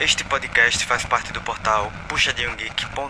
Este podcast faz parte do portal puxadinhogeek.com.br.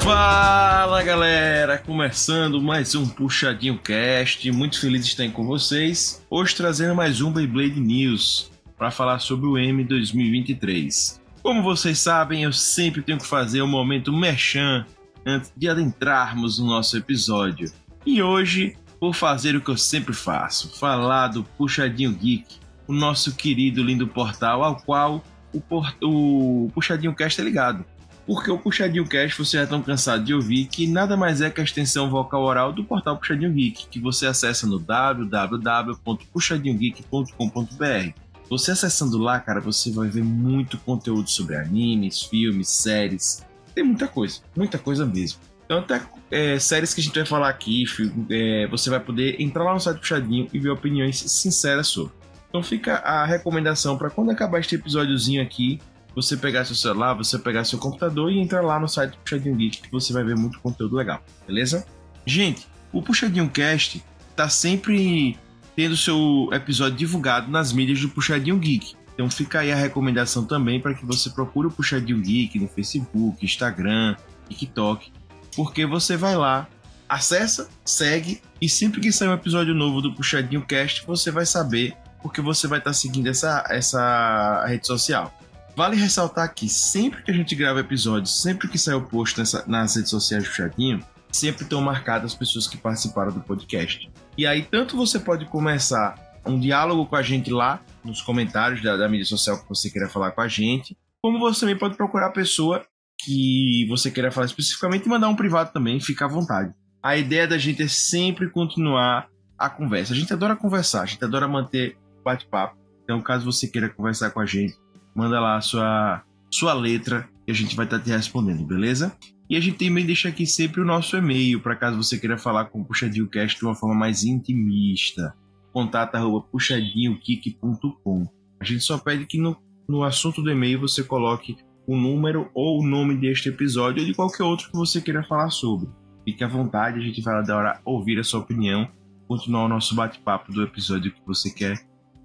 Fala galera, começando mais um Puxadinho Cast. Muito feliz de estar com vocês. Hoje trazendo mais um Beyblade News para falar sobre o M 2023. Como vocês sabem, eu sempre tenho que fazer o um momento merchan antes de adentrarmos no nosso episódio. E hoje vou fazer o que eu sempre faço: falar do Puxadinho Geek, o nosso querido lindo portal ao qual o, port... o Puxadinho Cast é ligado. Porque o Puxadinho Cast você já está cansado de ouvir que nada mais é que a extensão vocal oral do portal Puxadinho Geek, que você acessa no www.puxadinhogeek.com.br. Você acessando lá, cara, você vai ver muito conteúdo sobre animes, filmes, séries, tem muita coisa, muita coisa mesmo. Então, até é, séries que a gente vai falar aqui, é, você vai poder entrar lá no site Puxadinho e ver opiniões sinceras sobre. Então, fica a recomendação para quando acabar este episódiozinho aqui, você pegar seu celular, você pegar seu computador e entrar lá no site Puxadinho Geek, que você vai ver muito conteúdo legal, beleza? Gente, o Puxadinho Cast tá sempre tendo seu episódio divulgado nas mídias do Puxadinho Geek. Então fica aí a recomendação também para que você procure o Puxadinho Geek no Facebook, Instagram, TikTok, porque você vai lá, acessa, segue e sempre que sair um episódio novo do Puxadinho Cast, você vai saber porque você vai estar tá seguindo essa, essa rede social. Vale ressaltar que sempre que a gente grava episódios, sempre que sai o post nessa, nas redes sociais do Puxadinho, sempre estão marcadas as pessoas que participaram do podcast. E aí, tanto você pode começar um diálogo com a gente lá nos comentários da, da mídia social que você queira falar com a gente, como você também pode procurar a pessoa que você queira falar especificamente e mandar um privado também, fica à vontade. A ideia da gente é sempre continuar a conversa. A gente adora conversar, a gente adora manter bate-papo. Então, caso você queira conversar com a gente, manda lá a sua, sua letra e a gente vai estar te respondendo, beleza? E a gente também deixa aqui sempre o nosso e-mail, para caso você queira falar com o Puxadinho Cast de uma forma mais intimista contato@puxadinhokick.com. A gente só pede que no, no assunto do e-mail você coloque o número ou o nome deste episódio ou de qualquer outro que você queira falar sobre. Fique à vontade, a gente vai adorar ouvir a sua opinião, continuar o nosso bate-papo do episódio que você quer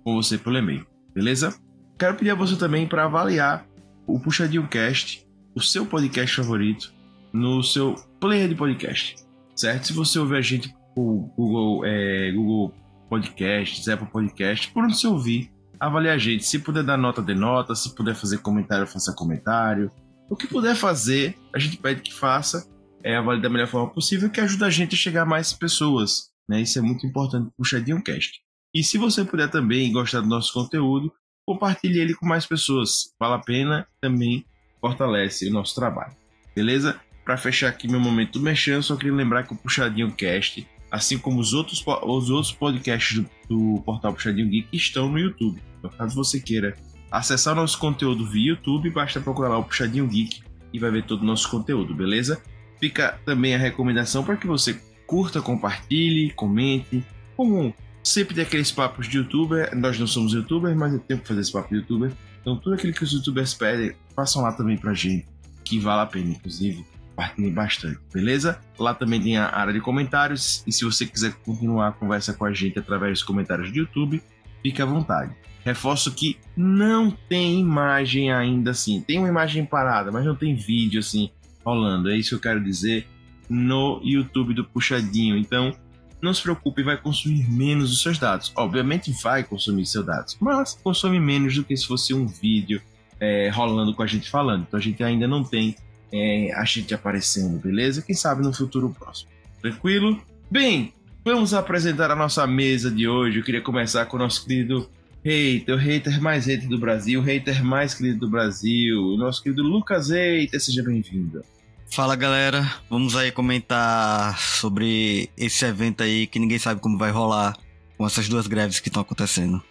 com você pelo e-mail, beleza? Quero pedir a você também para avaliar o Puxadinho Cast, o seu podcast favorito, no seu player de podcast, certo? Se você ouvir a gente por Google, é, Google Podcasts, Apple Podcasts, por onde você ouvir, avalie a gente. Se puder dar nota, dê nota. Se puder fazer comentário, faça comentário. O que puder fazer, a gente pede que faça. É, avalie da melhor forma possível, que ajuda a gente a chegar a mais pessoas. Né? Isso é muito importante para o Shadinho Cast. E se você puder também gostar do nosso conteúdo, compartilhe ele com mais pessoas. Vale a pena, também fortalece o nosso trabalho. Beleza? Para fechar aqui meu momento mexendo, só queria lembrar que o Puxadinho Cast assim como os outros, os outros podcasts do, do portal Puxadinho Geek estão no YouTube. Então, caso você queira acessar nosso conteúdo via YouTube, basta procurar lá o Puxadinho Geek e vai ver todo o nosso conteúdo, beleza? Fica também a recomendação para que você curta, compartilhe, comente. Como sempre tem aqueles papos de youtuber, nós não somos youtubers, mas eu tenho que fazer esse papo de youtuber. Então tudo aquilo que os youtubers pedem, façam lá também pra gente, que vale a pena, inclusive compartilhem bastante, beleza? Lá também tem a área de comentários e se você quiser continuar a conversa com a gente através dos comentários do YouTube, fique à vontade. Reforço que não tem imagem ainda assim. Tem uma imagem parada, mas não tem vídeo assim rolando. É isso que eu quero dizer no YouTube do Puxadinho. Então, não se preocupe, vai consumir menos os seus dados. Obviamente vai consumir seus dados, mas consome menos do que se fosse um vídeo é, rolando com a gente falando. Então a gente ainda não tem é, a gente aparecendo, beleza? Quem sabe no futuro próximo. Tranquilo? Bem, vamos apresentar a nossa mesa de hoje. Eu queria começar com o nosso querido hater, o hater mais hater do Brasil, o hater mais querido do Brasil, o nosso querido Lucas Hater, seja bem-vindo. Fala galera, vamos aí comentar sobre esse evento aí que ninguém sabe como vai rolar com essas duas greves que estão acontecendo.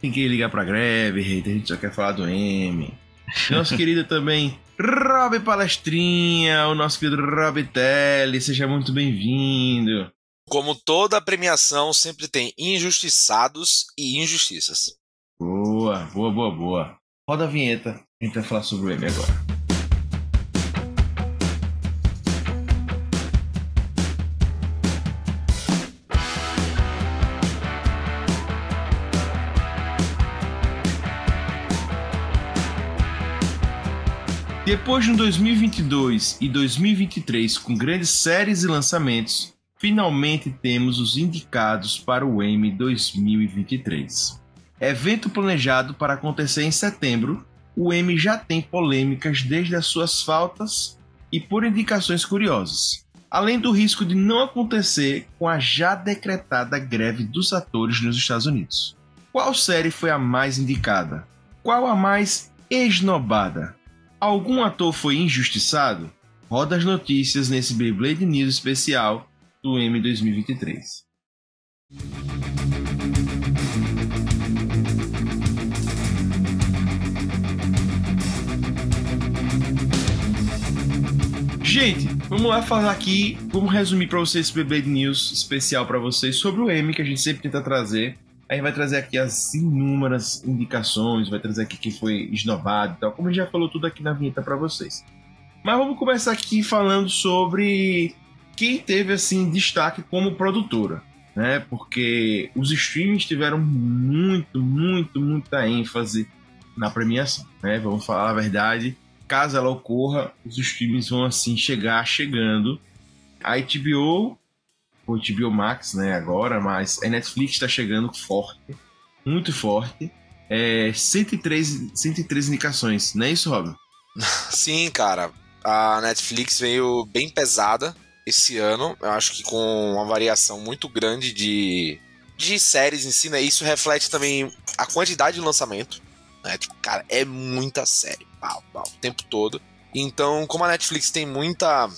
Tem que ligar pra greve, hater, a gente só quer falar do M. Nosso querido também, Rob Palestrinha, o nosso querido Rob Telly, seja muito bem-vindo. Como toda premiação, sempre tem injustiçados e injustiças. Boa, boa, boa, boa. Roda a vinheta, a gente vai falar sobre ele agora. Depois de um 2022 e 2023 com grandes séries e lançamentos, finalmente temos os indicados para o Emmy 2023. Evento planejado para acontecer em setembro, o Emmy já tem polêmicas desde as suas faltas e por indicações curiosas, além do risco de não acontecer com a já decretada greve dos atores nos Estados Unidos. Qual série foi a mais indicada? Qual a mais esnobada? Algum ator foi injustiçado? Roda as notícias nesse Beyblade News especial do M 2023. Gente, vamos lá falar aqui, vamos resumir para vocês esse Beyblade News especial para vocês sobre o M que a gente sempre tenta trazer a gente vai trazer aqui as inúmeras indicações, vai trazer aqui quem foi esnobado e tal, como a gente já falou tudo aqui na vinheta para vocês. Mas vamos começar aqui falando sobre quem teve assim destaque como produtora, né? Porque os streams tiveram muito, muito, muita ênfase na premiação, né? Vamos falar a verdade. Caso ela ocorra, os streams vão assim chegar chegando. A HBO o HBO Max, né, agora, mas a Netflix está chegando forte, muito forte. É, 103, 103 indicações, não é isso, Robin? Sim, cara. A Netflix veio bem pesada esse ano. Eu acho que com uma variação muito grande de, de séries em si, né? Isso reflete também a quantidade de lançamento. Né? Tipo, cara, é muita série. Pau, pau, o tempo todo. Então, como a Netflix tem muita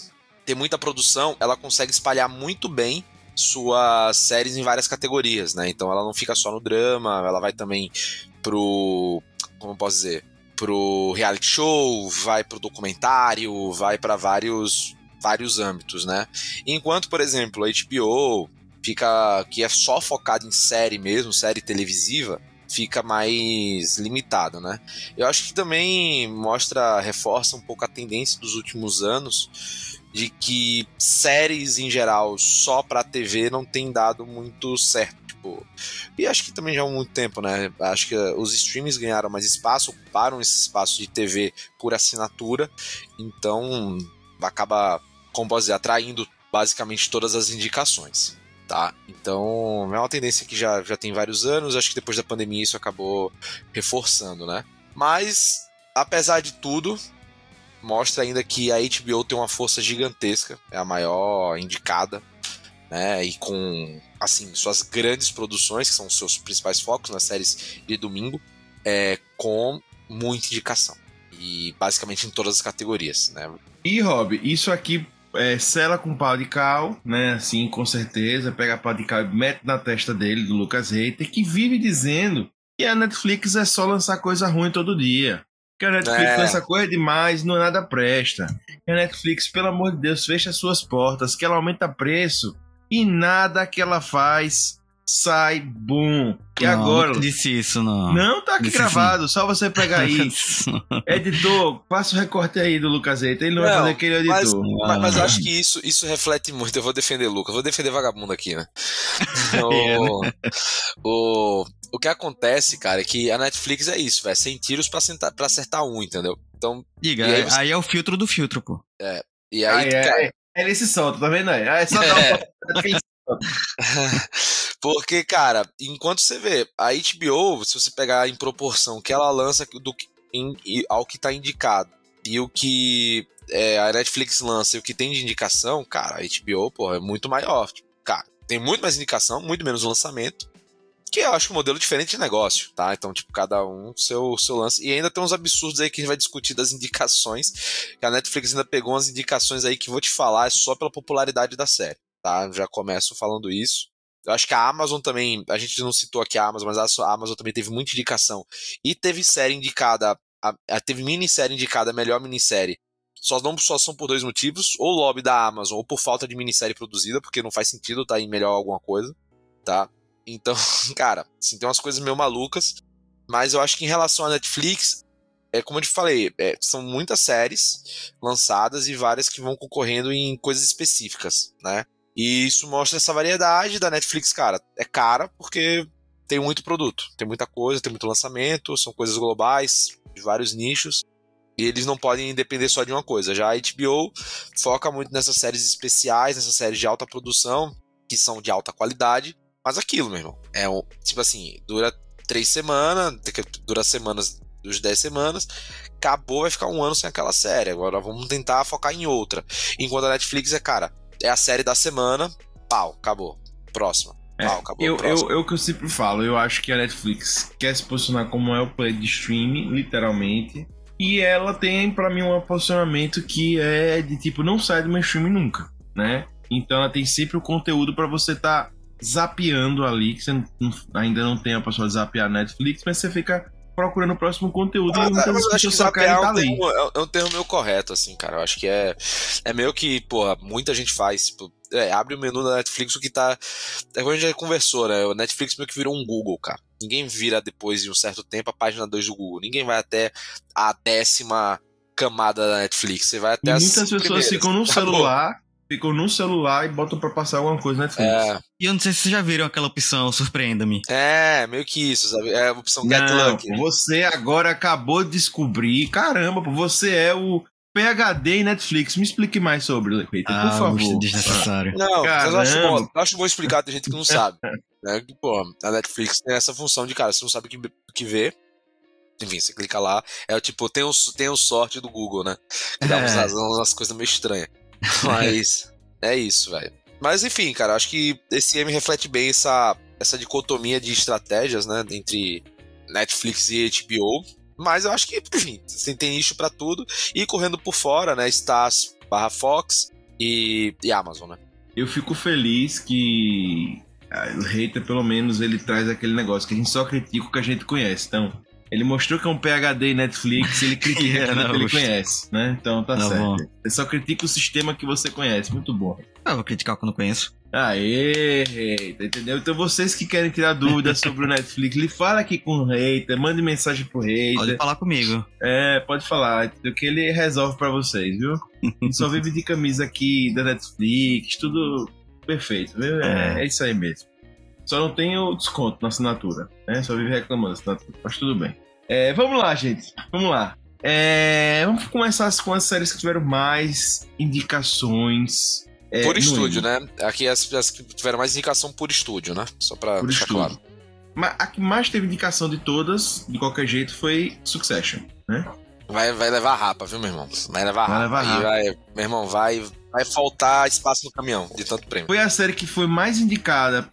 tem muita produção, ela consegue espalhar muito bem suas séries em várias categorias, né? Então ela não fica só no drama, ela vai também pro. Como posso dizer? Pro reality show, vai pro documentário, vai para vários vários âmbitos, né? Enquanto, por exemplo, a HBO fica que é só focado em série mesmo, série televisiva, fica mais limitado, né? Eu acho que também mostra, reforça um pouco a tendência dos últimos anos de que séries em geral só pra TV não tem dado muito certo. Tipo, e acho que também já há muito tempo, né? Acho que os streams ganharam mais espaço, ocuparam esse espaço de TV por assinatura, então acaba, como posso dizer, atraindo basicamente todas as indicações. Tá? Então é uma tendência que já, já tem vários anos, acho que depois da pandemia isso acabou reforçando, né? Mas, apesar de tudo, mostra ainda que a HBO tem uma força gigantesca, é a maior indicada, né? E com assim suas grandes produções, que são os seus principais focos nas séries de domingo, é, com muita indicação e basicamente em todas as categorias, né? E Rob, isso aqui é, sela com pau de cal, né? Assim, com certeza, pega pau de cal e mete na testa dele, do Lucas Reiter, que vive dizendo que a Netflix é só lançar coisa ruim todo dia. Que a Netflix é. lança coisa demais, não é nada presta. Que a Netflix, pelo amor de Deus, fecha suas portas, que ela aumenta preço e nada que ela faz sai bom. E não, agora? Não disse isso, não. Não tá aqui disse gravado, só você pegar aí. editor, passa o recorte aí do Lucas Eita, ele não, não vai fazer aquele editor. Mas, mas, mas, eu acho que isso, isso reflete muito. Eu vou defender o Lucas, vou defender vagabundo aqui, né? o, o, o que acontece, cara, é que a Netflix é isso, velho. Sem tiros pra, sentar, pra acertar um, entendeu? Então. Diga, aí, você... aí, é o filtro do filtro, pô. É. E aí, aí cara... é, é, ele se solta, tá vendo aí? É só dar um Porque, cara, enquanto você vê, a HBO, se você pegar em proporção que ela lança do, em, ao que tá indicado e o que é, a Netflix lança e o que tem de indicação, cara, a HBO, pô, é muito maior. Tipo, cara, tem muito mais indicação, muito menos lançamento. Que eu acho um modelo diferente de negócio, tá? Então, tipo, cada um seu, seu lance. E ainda tem uns absurdos aí que a gente vai discutir das indicações. Que a Netflix ainda pegou umas indicações aí que vou te falar é só pela popularidade da série, tá? Já começo falando isso. Eu acho que a Amazon também, a gente não citou aqui a Amazon, mas a Amazon também teve muita indicação. E teve série indicada, a, a, teve minissérie indicada, melhor minissérie. Só não só são por dois motivos, ou lobby da Amazon, ou por falta de minissérie produzida, porque não faz sentido tá em melhor alguma coisa, tá? Então, cara, assim, tem umas coisas meio malucas. Mas eu acho que em relação à Netflix, é como eu te falei, é, são muitas séries lançadas e várias que vão concorrendo em coisas específicas, né? E isso mostra essa variedade da Netflix, cara. É cara porque tem muito produto, tem muita coisa, tem muito lançamento, são coisas globais, de vários nichos. E eles não podem depender só de uma coisa. Já a HBO foca muito nessas séries especiais, nessas séries de alta produção, que são de alta qualidade. Mas aquilo, meu irmão. É um, tipo assim, dura três semanas, dura semanas dos 10 semanas, acabou, vai ficar um ano sem aquela série. Agora vamos tentar focar em outra. Enquanto a Netflix é, cara, é a série da semana, pau, acabou. Próxima. É, Pau, acabou. eu, próxima. eu, eu que eu sempre falo, eu acho que a Netflix quer se posicionar como é o play de streaming, literalmente. E ela tem, pra mim, um posicionamento que é de tipo, não sai do meu streaming nunca, né? Então ela tem sempre o conteúdo pra você tá zapeando ali, que você não- ainda não tem a possibilidade de zapear Netflix, mas você fica procurando o próximo conteúdo Ah, e muitas vezes eu acho que zapear é um, ali. termo, é um- é um termo meio correto, assim, cara. Eu acho que é, é meio que, porra, muita gente faz. Tipo, é, abre o menu da Netflix, o que tá. É como a gente já conversou, né? O Netflix meio que virou um Google, cara. Ninguém vira depois de um certo tempo a página 2 do Google. Ninguém vai até a décima camada da Netflix. Você vai E até as muitas pessoas primeiras. ficam no celular, ficam no celular e botam pra passar alguma coisa na Netflix. É, E eu não sei se vocês já viram aquela opção Surpreenda-me. é, meio que isso, sabe? É a opção Get Não, Lucky. você agora acabou de descobrir. Caramba, você é o PHD em Netflix. Me explique mais sobre, por Ah, favor. desnecessário. Não, mas eu acho, bom, eu acho bom explicar, tem gente que não sabe. né? Que, pô, a Netflix tem essa função de, cara, você não sabe o que, que ver. Enfim, você clica lá. É tipo, tem o, tem o sorte do Google, né? Que dá umas, É. umas coisas meio estranhas. Mas é isso, velho. Mas enfim, cara, acho que esse M reflete bem essa, essa dicotomia de estratégias, né? Entre Netflix e HBO. Mas eu acho que, enfim, você tem nicho pra tudo. E correndo por fora, né? Stars barra Fox e, e Amazon, né? Eu fico feliz que ah, o hater, pelo menos, ele traz aquele negócio que a gente só critica o que a gente conhece. Então, ele mostrou que é um PHD em Netflix, ele critica É, aquilo não, que ele conhece, né? Então tá, Tá certo. bom. Você só critica o sistema que você conhece. Muito bom. Ah, vou criticar o que eu não conheço. Aê, hater, entendeu? Então vocês que querem tirar dúvidas sobre o Netflix, lhe fala aqui com o hater, mande mensagem pro hater. Pode falar comigo. É, pode falar, entendeu? Que ele resolve pra vocês, viu? Ele só vive de camisa aqui da Netflix, tudo perfeito, viu? É, É. é isso aí mesmo. Só não tem o desconto na assinatura, né? Só vive reclamando da assinatura, mas tudo bem. É, vamos lá, gente, vamos lá. É, vamos começar com as séries que tiveram mais indicações. é, por estúdio, né? Aqui as, as que tiveram mais indicação por estúdio, né? Só pra Por deixar estúdio. claro. Mas a que mais teve indicação de todas, de qualquer jeito, foi Succession, né? Vai, vai levar rapa, viu, meu irmão? Vai levar Vai rapa. levar rapa. vai, meu irmão, vai, vai faltar espaço no caminhão de tanto prêmio. Foi a série que foi mais indicada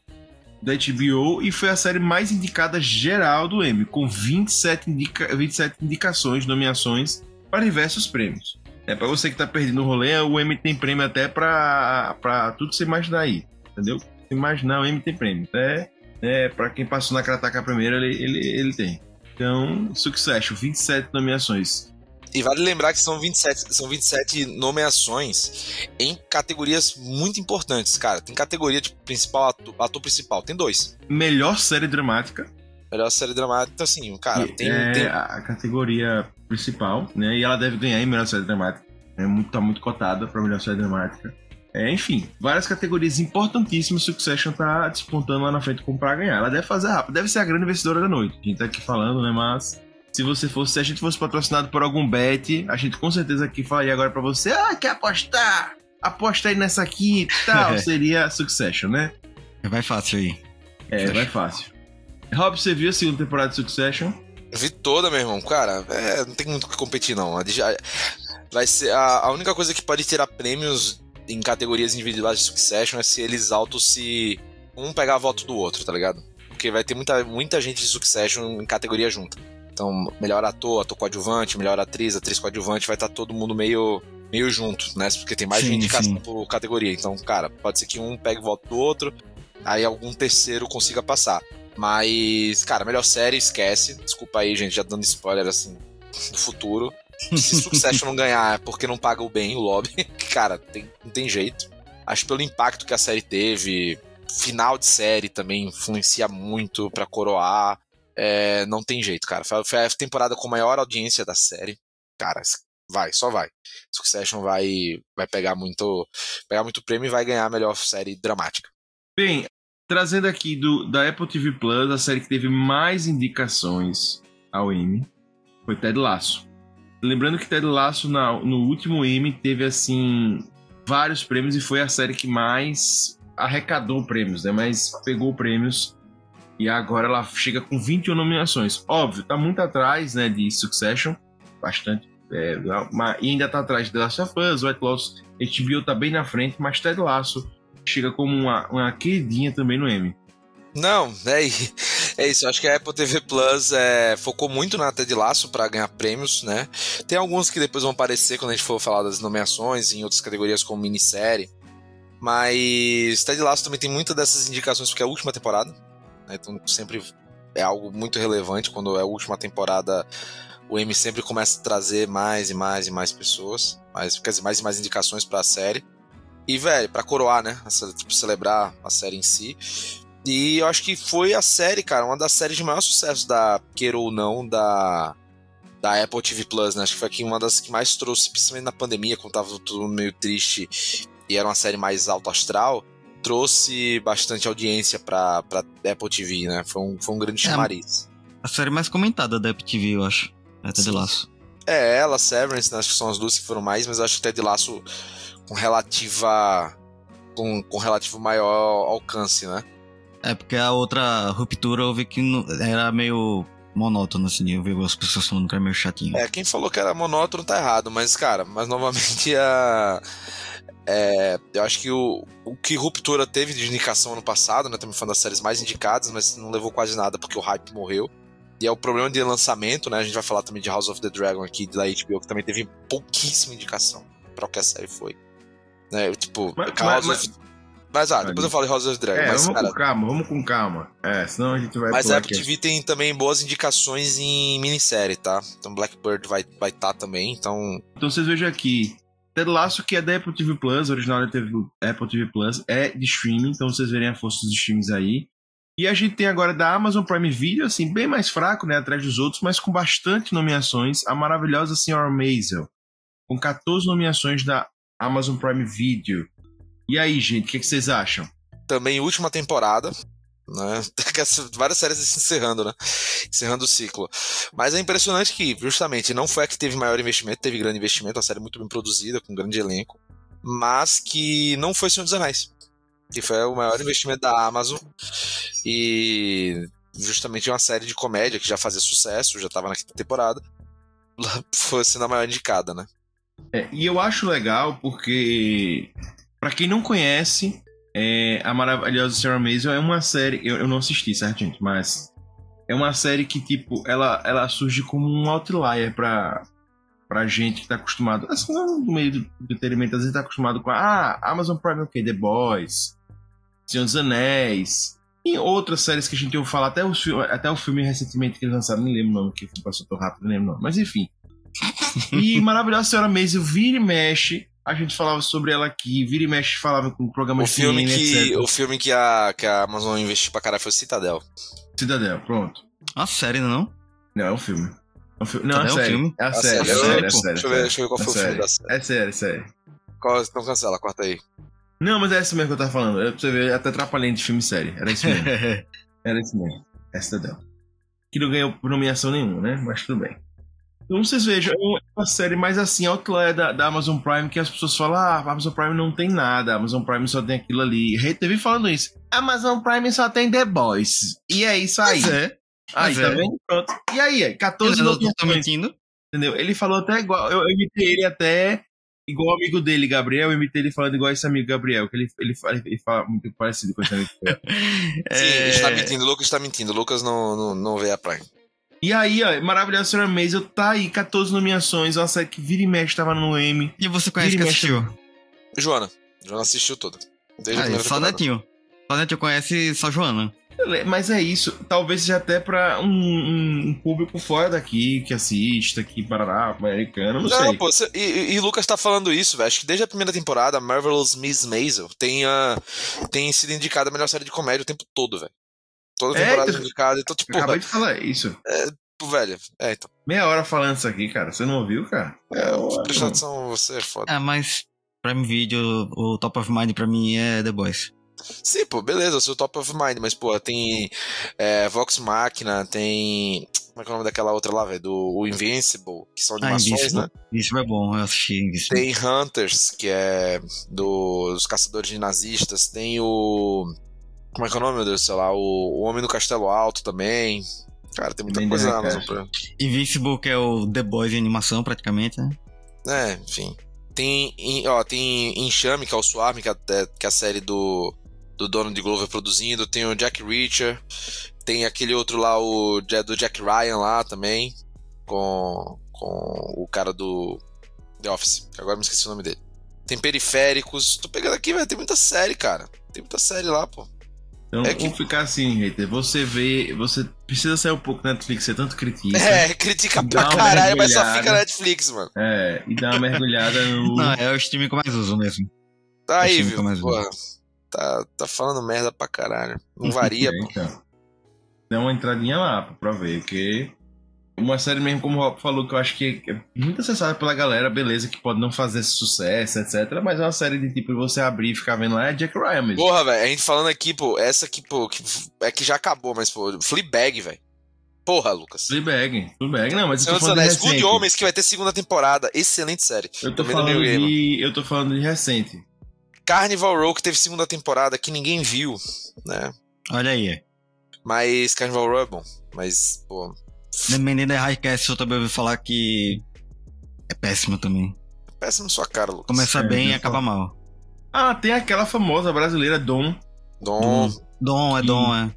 da HBO e foi a série mais indicada geral do Emmy, com 27, indica 27 indicações, nomeações para diversos prêmios. É para você que tá perdendo o rolê, o Emmy tem prêmio até pra tudo que você imaginar aí, entendeu? Se imaginar, o Emmy tem prêmio. Até é, para quem passou na Krataca primeiro, ele, ele, ele tem. Então, Succession, 27 nomeações. E vale lembrar que são 27, são 27 nomeações em categorias muito importantes, cara. Tem categoria de principal ator, ator principal, tem dois. Melhor série dramática, Melhor série dramática, então assim, cara, que tem, é tem a categoria principal, né? E ela deve ganhar em melhor série dramática. É muito, tá muito cotada para melhor série dramática. É, enfim, várias categorias importantíssimas. Succession tá despontando lá na frente como pra ganhar. Ela deve fazer rápido, deve ser a grande vencedora da noite. A gente tá aqui falando, né? Mas se você fosse, se a gente fosse patrocinado por algum bet, a gente com certeza aqui falaria agora pra você: ah, quer apostar? Aposta aí nessa aqui e tal. Seria Succession, né? Vai fácil aí. É, vai fácil. Rob, você viu a segunda temporada de Succession? Vi toda, meu irmão. Cara, é, não tem muito o que competir, não. A a- Vai ser a, a única coisa que pode tirar prêmios em categorias individuais de Succession é se eles autos se. Um pegar voto do outro, tá ligado? Porque vai ter muita, muita gente de Succession em categoria junta. Então, melhor ator, ator coadjuvante, melhor atriz, atriz coadjuvante, vai estar todo mundo meio, meio junto, né? Porque tem mais Sim, indicação sim. por categoria. Então, cara, pode ser que um pegue voto do outro, aí algum terceiro consiga passar. Mas, cara, melhor série, esquece. Desculpa aí, gente, já dando spoiler assim do futuro. Se Succession não ganhar é porque não paga o bem o lobby, cara, tem, não tem jeito. Acho pelo impacto que a série teve, final de série também influencia muito pra coroar. É, não tem jeito, cara. Foi a temporada com maior audiência da série. Cara, vai, só vai. Succession vai, vai pegar muito, pegar muito prêmio e vai ganhar a melhor série dramática. Bem, trazendo aqui do, da Apple TV Plus, a série que teve mais indicações ao Emmy foi Ted Lasso. lembrando que Ted Lasso na- no último Emmy teve assim vários prêmios e foi a série que mais arrecadou prêmios, né? Mas pegou prêmios e agora ela chega com 21 nominações. Óbvio, tá muito atrás, né, de Succession, bastante. É, mas, e ainda tá atrás de Last of Us, White Lotus, HBO tá bem na frente, mas Ted Lasso chega como uma, uma queridinha também no Emmy. Não, é, é isso. Acho que a Apple TV Plus é, focou muito na Ted Laço para ganhar prêmios, né? Tem alguns que depois vão aparecer quando a gente for falar das nomeações em outras categorias como minissérie. Mas Ted Laço também tem muitas dessas indicações porque é a última temporada. Né? Então sempre é algo muito relevante quando é a última temporada. O M sempre começa a trazer mais e mais e mais pessoas, mais, quer dizer, mais e mais indicações para a série. E, velho, pra coroar, né? Tipo, celebrar a série em si. E eu acho que foi a série, cara, uma das séries de maior sucesso da, queira ou não, da, da Apple TV Plus, né? Acho que foi aqui uma das que mais trouxe, principalmente na pandemia, quando tava tudo meio triste e era uma série mais alto astral, trouxe bastante audiência pra, pra Apple TV, né? Foi um, foi um grande É, chamariz. A série mais comentada da Apple TV, eu acho. É Ted. Laço. É, ela, Severance, né? acho que são as duas que foram mais, mas acho que Ted Laço com relativa. Com, com relativo maior alcance, né? É, porque a outra ruptura eu vi que era meio monótono, assim. Eu vi as pessoas falando que era meio chatinho. É, quem falou que era monótono tá errado, mas, cara, mas novamente a. é, eu acho que o, o que Ruptura teve de indicação ano passado, né? Também foi uma das séries mais indicadas, mas não levou quase nada porque o hype morreu. E é o problema de lançamento, né? A gente vai falar também de House of the Dragon aqui da HBO, que também teve pouquíssima indicação pra o que a série foi. Né? Tipo, Mas- House mas- of... mas ah, depois eu falo de House of the Dragon. É, mas, vamos cara, com calma, vamos com calma. É, senão a gente vai mas a Apple aqui. TV tem também boas indicações em minissérie, tá? Então Blackbird vai estar vai tá também, então Então vocês vejam aqui. Ted Lasso, que é da Apple TV Plus, original da Apple TV Plus, é de streaming, então vocês verem a força dos streams aí. E a gente tem agora da Amazon Prime Video, assim, bem mais fraco, né, atrás dos outros, mas com bastante nomeações. A maravilhosa Senhora Maisel, com 14 nomeações da Amazon Prime Video. E aí, gente, o que, que vocês acham? também última temporada, né? Várias séries se encerrando, né? Encerrando o ciclo. Mas é impressionante que, justamente, não foi a que teve maior investimento, teve grande investimento, uma série muito bem produzida, com um grande elenco, mas que não foi Senhor dos Anéis, que foi o maior investimento da Amazon e justamente uma série de comédia que já fazia sucesso, já estava na quinta temporada, foi sendo a maior indicada, né? É, e eu acho legal porque, pra quem não conhece, é, a maravilhosa Sarah Maisel é uma série. Eu, eu não assisti, certo, gente? Mas é uma série que, tipo, ela, ela surge como um outlier pra, pra gente que tá acostumado. Assim, no meio do entretenimento, às vezes tá acostumado com. Ah, Amazon Prime, ok, The Boys, Senhor dos Anéis. E outras séries que a gente ouviu falar, até, os, até o filme recentemente que eles lançaram, nem lembro o nome, que passou tão rápido, não lembro o nome. Mas enfim. E maravilhosa senhora Maisel vira e mexe. A gente falava sobre ela aqui, vira e mexe falava com programas O filme, de que, CNN, etc. o filme que, a, que a Amazon investiu pra caralho foi Citadel. Cidadel, pronto. A série, não? Não, é um filme. É um filme. Não, é o sério. filme? É a A série, é série. é Pô, sério. Deixa eu ver, deixa eu ver qual é foi o filme da série. É sério, é sério. Qual, então cancela, corta aí. Não, mas é essa mesmo que eu tava falando. É pra você ver, até atrapalhando de filme sério. Era isso mesmo. Era isso mesmo. É Cidadel. Que não ganhou nomeação nenhuma, né? Mas tudo bem. Então vocês vejam, é uma série mais assim, outlier da, da Amazon Prime, que as pessoas falam, ah, a Amazon Prime não tem nada, a Amazon Prime só tem aquilo ali. Rei TV falando isso. Amazon Prime só tem The Boys. E é isso aí. Pois é. Aí, Mas tá é. vendo? Pronto. E aí, é, 14 Ele não tá nomeações, mentindo. entendeu? Ele falou até igual, eu, eu imitei ele até igual o amigo dele, Gabriel, eu imitei ele falando igual esse amigo Gabriel, que ele, ele, fala, ele fala muito parecido com esse amigo. Sim, É... está mentindo, o Lucas está mentindo. O Lucas não, não, não vê a Prime. E aí, ó, Maravilhosa Senhora Maisel tá aí, 14 nomeações, uma série que vira e mexe tava no M. E você conhece Vira que mexe. assistiu? Joana. Joana assistiu toda. Desde a Aí, só temporada. Netinho. Só Netinho conhece só Joana. Mas é isso, talvez seja até pra um, um- um público fora daqui, que assista, aqui, Parará, americano, não, Não, sei. pô, cê- e, e- e o Lucas tá falando isso, velho. Acho que desde a primeira temporada, Marvelous Miss Maisel tem, ah, tem sido indicada a melhor série de comédia o tempo todo, velho. Toda É, temporada então- indicada. Então, tipo, Acabei de falar isso. pô, velho. É, então. Meia hora falando isso aqui, cara. Você não ouviu, cara? É, Ué, presta atenção, você é foda. É, mas Prime Video, o top of mind pra mim é The Boys. Sim, pô, beleza, o seu top of mind, mas, pô, tem é, Vox Machina, tem Como é que é o nome daquela outra lá, velho? Do o Invincible, que são Ah, animações, Invincible. né? Invincible é bom, eu assisti Invincible. Tem Hunters, que é do- dos caçadores de nazistas. Tem o. Como é que é o nome, meu Deus céu? lá? O, o Homem do Castelo Alto também. Cara, tem muita Bem coisa na. Amazon pra. Invincible, que é o The Boys em animação, praticamente, né? É, enfim. Tem, em- ó, tem Enxame, que é o Swarm, que é, a- que é a série do, do Donald Glover produzindo. Tem o Jack Reacher. Tem aquele outro lá, o do Jack Ryan lá também. Com, com o cara do The Office. Agora me esqueci o nome dele. Tem Periféricos. Tô pegando aqui, velho. Tem muita série, cara. Tem muita série lá, pô. Então, É que- vamos ficar assim, hater. Você vê, você precisa sair um pouco da Netflix, você tanto critica. É, critica pra caralho, mas só fica na Netflix, mano. É, e dá uma mergulhada no. Não, é o streaming que eu mais uso mesmo. Aí, Achei viu? nunca mais vi. Porra. Tá, tá falando merda pra caralho. Não varia, É, pô. então. Dá uma entradinha lá pra ver, porque uma série mesmo, como o Rob falou, que eu acho que é muito acessada pela galera, beleza, que pode não fazer sucesso, etc. Mas é uma série de tipo você abrir e ficar vendo lá, é Jack Ryan mesmo. Porra, velho, a gente falando aqui, pô, essa aqui, pô, que é que já acabou, mas, pô, Fleabag, velho. Porra, Lucas. Fleabag, Fleabag, não, mas eu tô dos falando de Anéis, Good recente. Homens, que vai ter segunda temporada. Excelente série. Eu tô Também falando de, eu tô falando de recente. Carnival Row, que teve segunda temporada, que ninguém viu, né? Olha aí. Mas Carnival Row é bom. Mas, pô, Dependendo da Highcast, eu também ouvi falar que é péssimo também. péssimo sua cara, Lucas. Começa É, bem e acaba mal. Ah, tem aquela famosa brasileira Dom, Dom. Dom, é Que- Dom, é.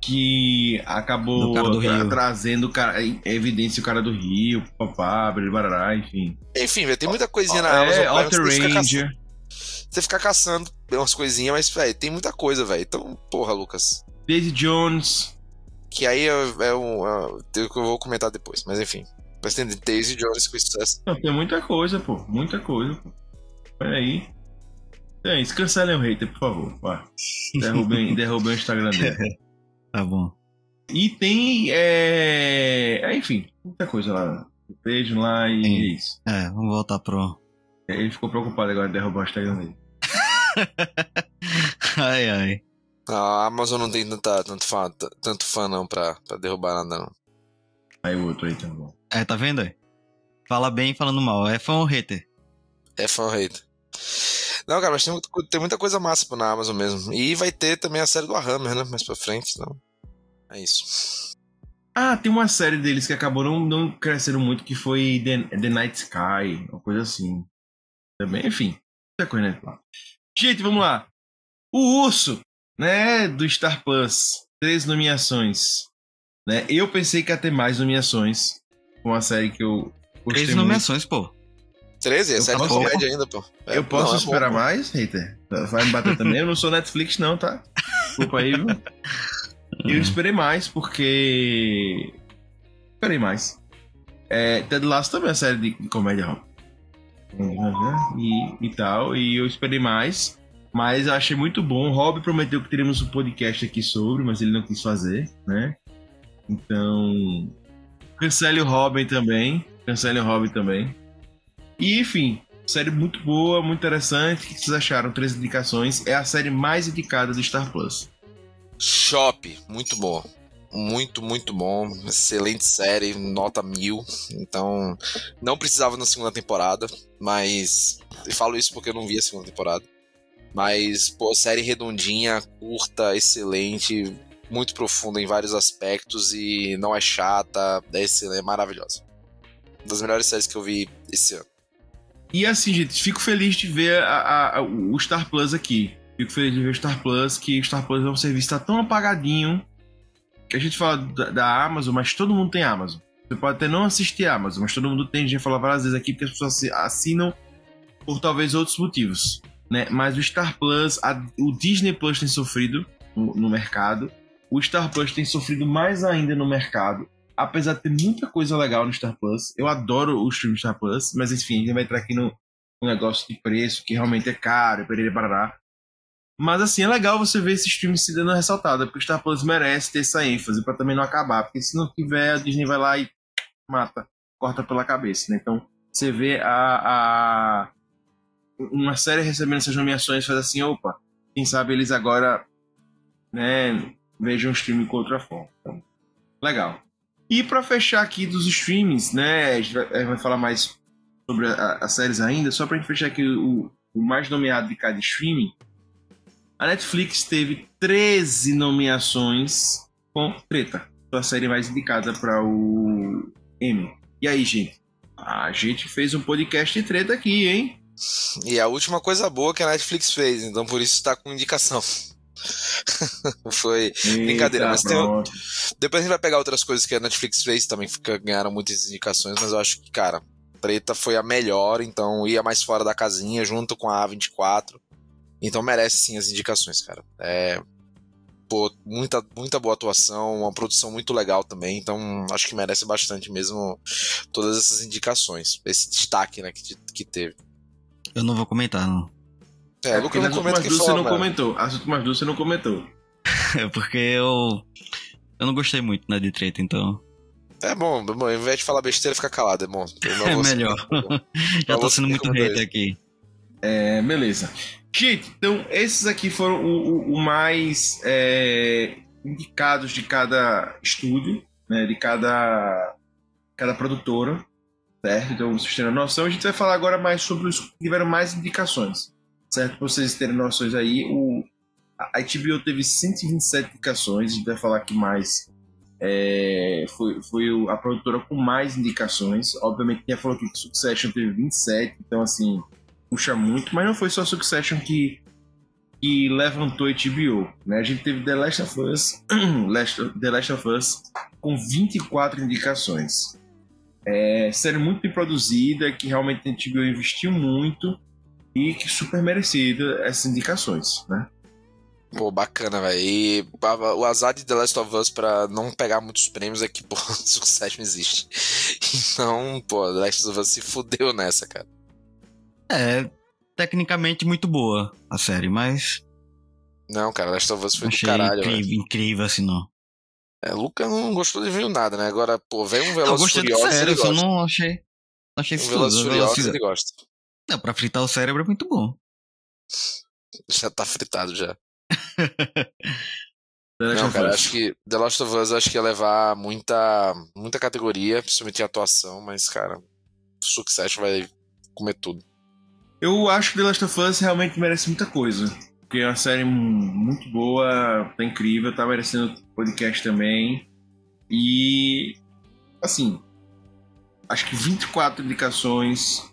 que acabou Do cara do tra- Rio. trazendo o cara, evidência o cara do Rio, papá, barará, enfim. Enfim, velho, tem muita coisinha na é, Amazon caçando- Ranger. Você ficar caçando umas coisinhas, mas, velho, tem muita coisa, velho. Então, porra, Lucas. Daisy Jones. Que aí é, é um. É, o que eu vou comentar depois, mas enfim. Mas tem Daisy Jones com sucesso. Não, tem muita coisa, pô. Muita coisa, pô. Peraí. É isso, cancelem o hater, por favor. Vai. Derrubem, derrubem o Instagram dele. Tá bom. E tem. É... é, Enfim, muita coisa lá. Beijo lá e Sim. é isso. É, vamos voltar pro. Ele ficou preocupado agora de derrubar o Instagram dele. Ai, ai. A Amazon não tem tanta, tanto, fã, tanto fã não pra, pra derrubar nada, não. Aí o outro aí também. É, tá vendo aí? Fala bem falando mal. É fã ou hater? É fã hater. Não, cara, mas tem, tem muita coisa massa pra- na Amazon mesmo. E vai ter também a série do Warhammer, né? Mais pra frente, então. É isso. Ah, tem uma série deles que acabou não, não crescendo muito, que foi The, The Night Sky, uma coisa assim. Também, enfim. Muita coisa, né? Gente, vamos lá. O Urso, né, do Star Plus. Três nomeações. Né? Eu pensei que ia ter mais nomeações. Com uma série que eu gostei Três muito. nomeações, pô. 13? É Eu série de posso- comédia ainda, pô. É, Eu posso não, é bom, esperar pô. mais, hater? Vai me bater também? Eu não sou Netflix, não, tá? Desculpa aí, viu? Eu esperei mais, porque. Esperei mais. É, Ted Lasso também é uma série de, comédia, Rob. E, e tal. E eu esperei mais. Mas eu achei muito bom. O Rob prometeu que teríamos um podcast aqui sobre, mas ele não quis fazer, né? Então. Cancele o Robin também. Cancele o Robin também. E enfim, série muito boa, muito interessante. O que vocês acharam? Três indicações. É a série mais indicada do Star Plus. Shop, muito bom. Muito, muito bom. Excelente série, nota mil. Então, não precisava na segunda temporada, mas. Eu falo isso porque eu não vi a segunda temporada. Mas, pô, série redondinha, curta, excelente, muito profunda em vários aspectos e não é chata, é excelente, é maravilhosa. Uma das melhores séries que eu vi esse ano. E assim, gente, fico feliz de ver a- a- o Star Plus aqui. Fico feliz de ver o Star Plus, que o Star Plus é um serviço que tá tão apagadinho. Que a gente fala da, da Amazon, mas todo mundo tem Amazon. Você pode até não assistir a Amazon, mas todo mundo tem. A gente já falou várias vezes aqui, porque as pessoas assi- assinam por talvez outros motivos. Né? Mas o Star Plus, a- o Disney Plus tem sofrido no, no mercado. O Star Plus tem sofrido mais ainda no mercado. Apesar de ter muita coisa legal no Star Plus. Eu adoro o stream Star Plus, mas enfim, a gente vai entrar aqui no, no negócio de preço, que realmente é caro, perere parará. Mas assim, é legal você ver esse stream se dando ressaltada, porque o Star Plus merece ter essa ênfase pra também não acabar. Porque se não tiver, a Disney vai lá e mata, corta pela cabeça, né? Então, você vê a, a uma série recebendo essas nomeações faz assim, opa, quem sabe eles agora, né, vejam o stream com outra forma. Então, legal. E para fechar aqui dos streamings, né? A gente vai, falar mais sobre as séries ainda, só pra gente fechar aqui o, o mais nomeado de cada streaming. A Netflix teve 13 nomeações com Treta, a série mais indicada para o Emmy. E aí, gente? A gente fez um podcast de treta aqui, hein? E a última coisa boa que a Netflix fez, então por isso está com indicação. Foi Eita, brincadeira, mas tem, depois a gente vai pegar outras coisas que a Netflix fez também, que ganharam muitas indicações, mas eu acho que, cara, Preta foi a melhor, então ia mais fora da casinha, junto com a A24. Então merece sim as indicações, cara. É. Pô, muita, muita boa atuação, uma produção muito legal também, então acho que merece bastante mesmo todas essas indicaçõis, esse destaque né, que, que teve. Eu não vou comentar, não. É, é porque não comenta que você não comentou. As últimas duas você não comentou. é porque eu. Eu não gostei muito, né, de treta, então. É bom, bom, ao invés de falar besteira, fica calado, é bom. É melhor. Já tô sendo muito hater aqui. É, beleza. Gente, então esses aqui foram o, o, o mais é, indicados de cada estúdio, né, de cada, cada produtora, certo? Então vocês terem noção. A gente vai falar agora mais sobre os que tiveram mais indicações certo? Pra vocês terem noções aí, o, a HBO teve 127 indicações, a gente vai falar aqui mais. É, foi, foi a produtora com mais indicações. Obviamente, quem falou que Succession teve 27, então assim, puxa muito, mas não foi só Succession que, que levantou a HBO. Né? A gente teve The Last of Us, The Last of Us com 24 indicações. É, série muito bem produzida, que realmente a HBO investiu muito e que super merecida essas indicações, né? Pô, bacana, velho. E o azar de The Last of Us pra não pegar muitos prêmios é que, pô, sucesso não existe. Então, pô, The Last of Us se fudeu nessa, cara. É, tecnicamente muito boa a série, mas. Não, cara, Last of Us foi Achei do caralho. Incrível, véio. incrível assim, não. É, Luca não gostou de ver nada, né? Agora, pô, vem um Velozes Furiosos. Eu gostei da série, eu só não achei. Não achei um Velozes Furiosos ele gosta. Não, pra fritar o cérebro é muito bom. Já tá fritado já. Não, cara, acho que The Last of Us acho que ia levar muita, muita categoria, principalmente em atuação, mas, cara, Succession vai comer tudo. Eu acho que The Last of Us realmente merece muita coisa. Porque é uma série muito boa, tá incrível, tá merecendo podcast também. E, assim, acho que 24 indicações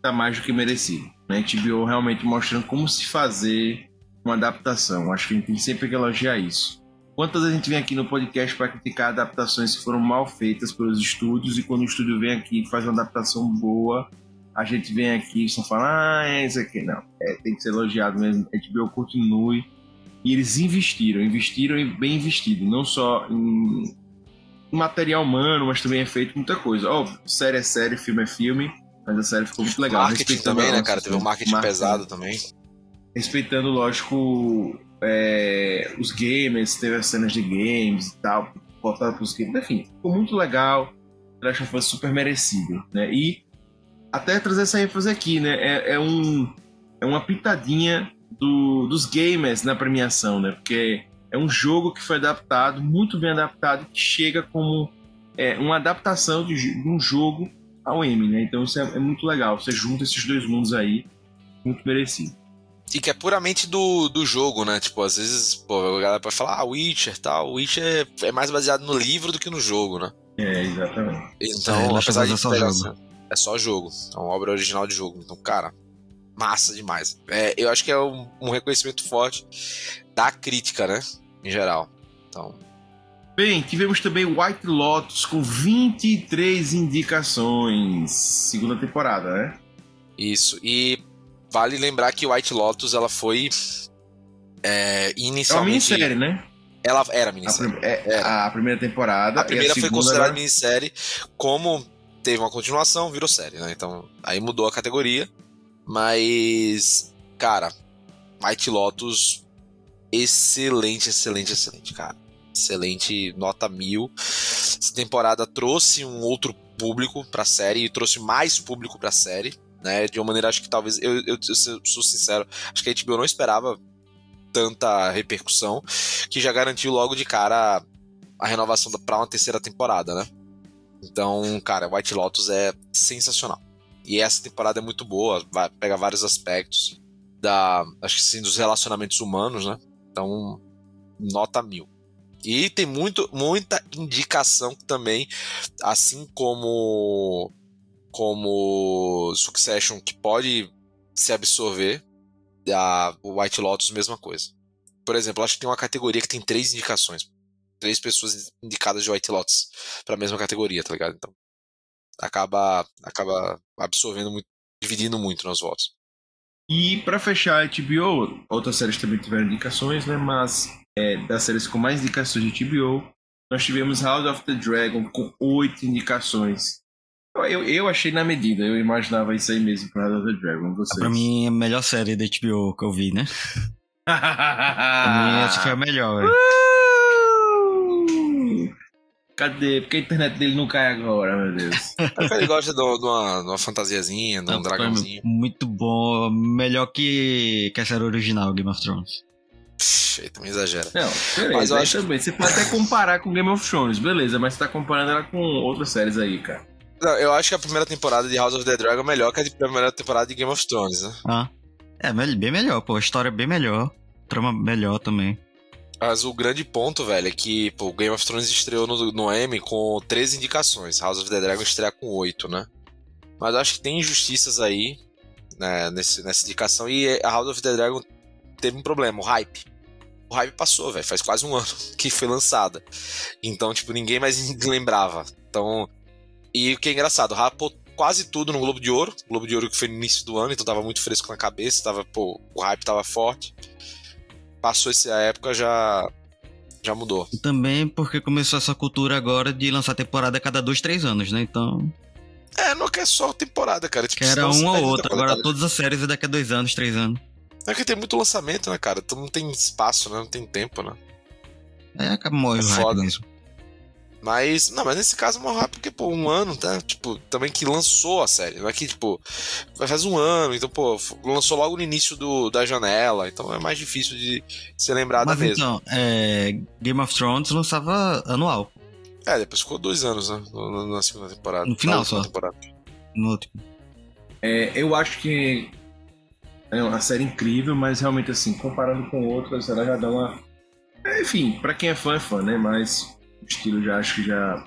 tá mais do que merecido. Né? HBO realmente mostrando como se fazer uma adaptação. Acho que a gente tem sempre que elogiar isso. Quantas a gente vem aqui no podcast para criticar adaptações que foram mal feitas pelos estúdios e quando o estúdio vem aqui e faz uma adaptação boa, a gente vem aqui e só fala, ah, é isso aqui. Não, é, tem que ser elogiado mesmo. A HBO continue. E eles investiram, investiram e bem investido, não só em material humano, mas também é feito muita coisa. Óbvio, série é série, filme é filme mas a série ficou muito legal. Marketing também, né, cara? Teve um marketing, marketing pesado também. Respeitando, lógico, é, os gamers, teve as cenas de games e tal, voltado para os games. Enfim, ficou muito legal. Trash of Us super merecido, né? E até trazer essa ênfase aqui, né? É, é, um, é uma pitadinha do, dos gamers na premiação, né? Porque é um jogo que foi adaptado, muito bem adaptado, que chega como é, uma adaptação de, de um jogo ao M, né? Então isso é, é, muito legal. Você junta esses dois mundos aí, muito merecido. E que é puramente do, do jogo, né? Tipo, às vezes, pô, a galera pode falar, ah, Witcher tal. Witcher é, é mais baseado no livro do que no jogo, né? É, exatamente. Então, é, apesar de é jogo. É só jogo. É uma obra original de jogo. Então, cara, massa demais. É, eu acho que é um, um reconhecimento forte da crítica, né? Em geral. Então, Bem, tivemos também White Lotus com 23 indicações. Segunda temporada, né? Isso. E vale lembrar que White Lotus ela foi é, inicialmente. É uma minissérie, né? Ela era minissérie. A, é, era. a primeira temporada. A primeira a foi considerada era... minissérie. Como teve uma continuação, virou série, né? Então aí mudou a categoria. Mas, cara, White Lotus, excelente, excelente, excelente, cara excelente nota mil. Essa temporada trouxe um outro público para a série e trouxe mais público para a série, né? De uma maneira acho que talvez eu, eu, eu, sou sincero, acho que a HBO não esperava tanta repercussão, que já garantiu logo de cara a renovação para uma terceira temporada, né? Então, cara, White Lotus é sensacional. E essa temporada é muito boa, vai pegar vários aspectos da, acho que sim, dos relacionamentos humanos, né? Então, nota mil. E tem muito, muita indicação também, assim como como Succession, que pode se absorver, a White Lotus, mesma coisa. Por exemplo, acho que tem uma categoria que tem três indicações. Três pessoas indicadas de White Lotus para a mesma categoria, tá ligado? Então, acaba, acaba absorvendo muito, dividindo muito nos votos. E para fechar a HBO, outras séries também tiveram indicações, né? Mas é, das séries com mais indicações de HBO, nós tivemos House of the Dragon com oito indicações. Eu, eu achei na medida, eu imaginava isso aí mesmo pra House of the Dragon. Vocês. Pra mim é a melhor série da HBO que eu vi, né? pra mim essa foi a melhor, velho. Cadê? Porque a internet dele não cai agora, meu Deus. É ele gosta de uma, de uma fantasiazinha, de um dragãozinho. Muito bom. Melhor que, que a série original, Game of Thrones. Psh, também exagera. Não, beleza, mas eu acho... também. Você pode até comparar com Game of Thrones, beleza, mas você tá comparando ela com outras séries aí, cara. Não, eu acho que a primeira temporada de House of the Dragon é melhor que a primeira temporada de Game of Thrones, né? Ah. É, bem melhor, pô. A história é bem melhor. Trama melhor também. Mas o grande ponto, velho, é que pô, o Game of Thrones estreou no, no Emmy com 13 indicações. House of the Dragon estreia com 8, né? Mas eu acho que tem injustiças aí né, nesse, nessa indicação. E a House of the Dragon teve um problema, o hype. O hype passou, velho. Faz quase um ano que foi lançada. Então, tipo, ninguém mais lembrava. Então. E o que é engraçado, rapou quase tudo no Globo de Ouro. Globo de Ouro que foi no início do ano, então tava muito fresco na cabeça. Tava, pô, o hype tava forte passou essa época, já, já mudou. E também porque começou essa cultura agora de lançar temporada a cada dois, três anos, né? Então. É, não é só temporada, cara. Tipo, que era uma ou outra. Agora todas as séries é daqui a dois anos, três anos. É que tem muito lançamento, né, cara? Então não tem espaço, né? Não tem tempo, né? É, acaba morre é foda. mesmo. Mas, não, mas nesse caso morreu porque, pô, um ano, tá? Tipo, também que lançou a série. Não é que, tipo, faz um ano, então, pô, lançou logo no início do, da janela, então é mais difícil de ser lembrada mas, mesmo. Então, é, Game of Thrones lançava anual. É, depois ficou dois anos, né? Na segunda temporada. No final só. Temporada. No último. É, eu acho que é uma série incrível, mas realmente, assim, comparando com outras, ela já dá uma. Enfim, para quem é fã, é fã, né? Mas estilo já acho que já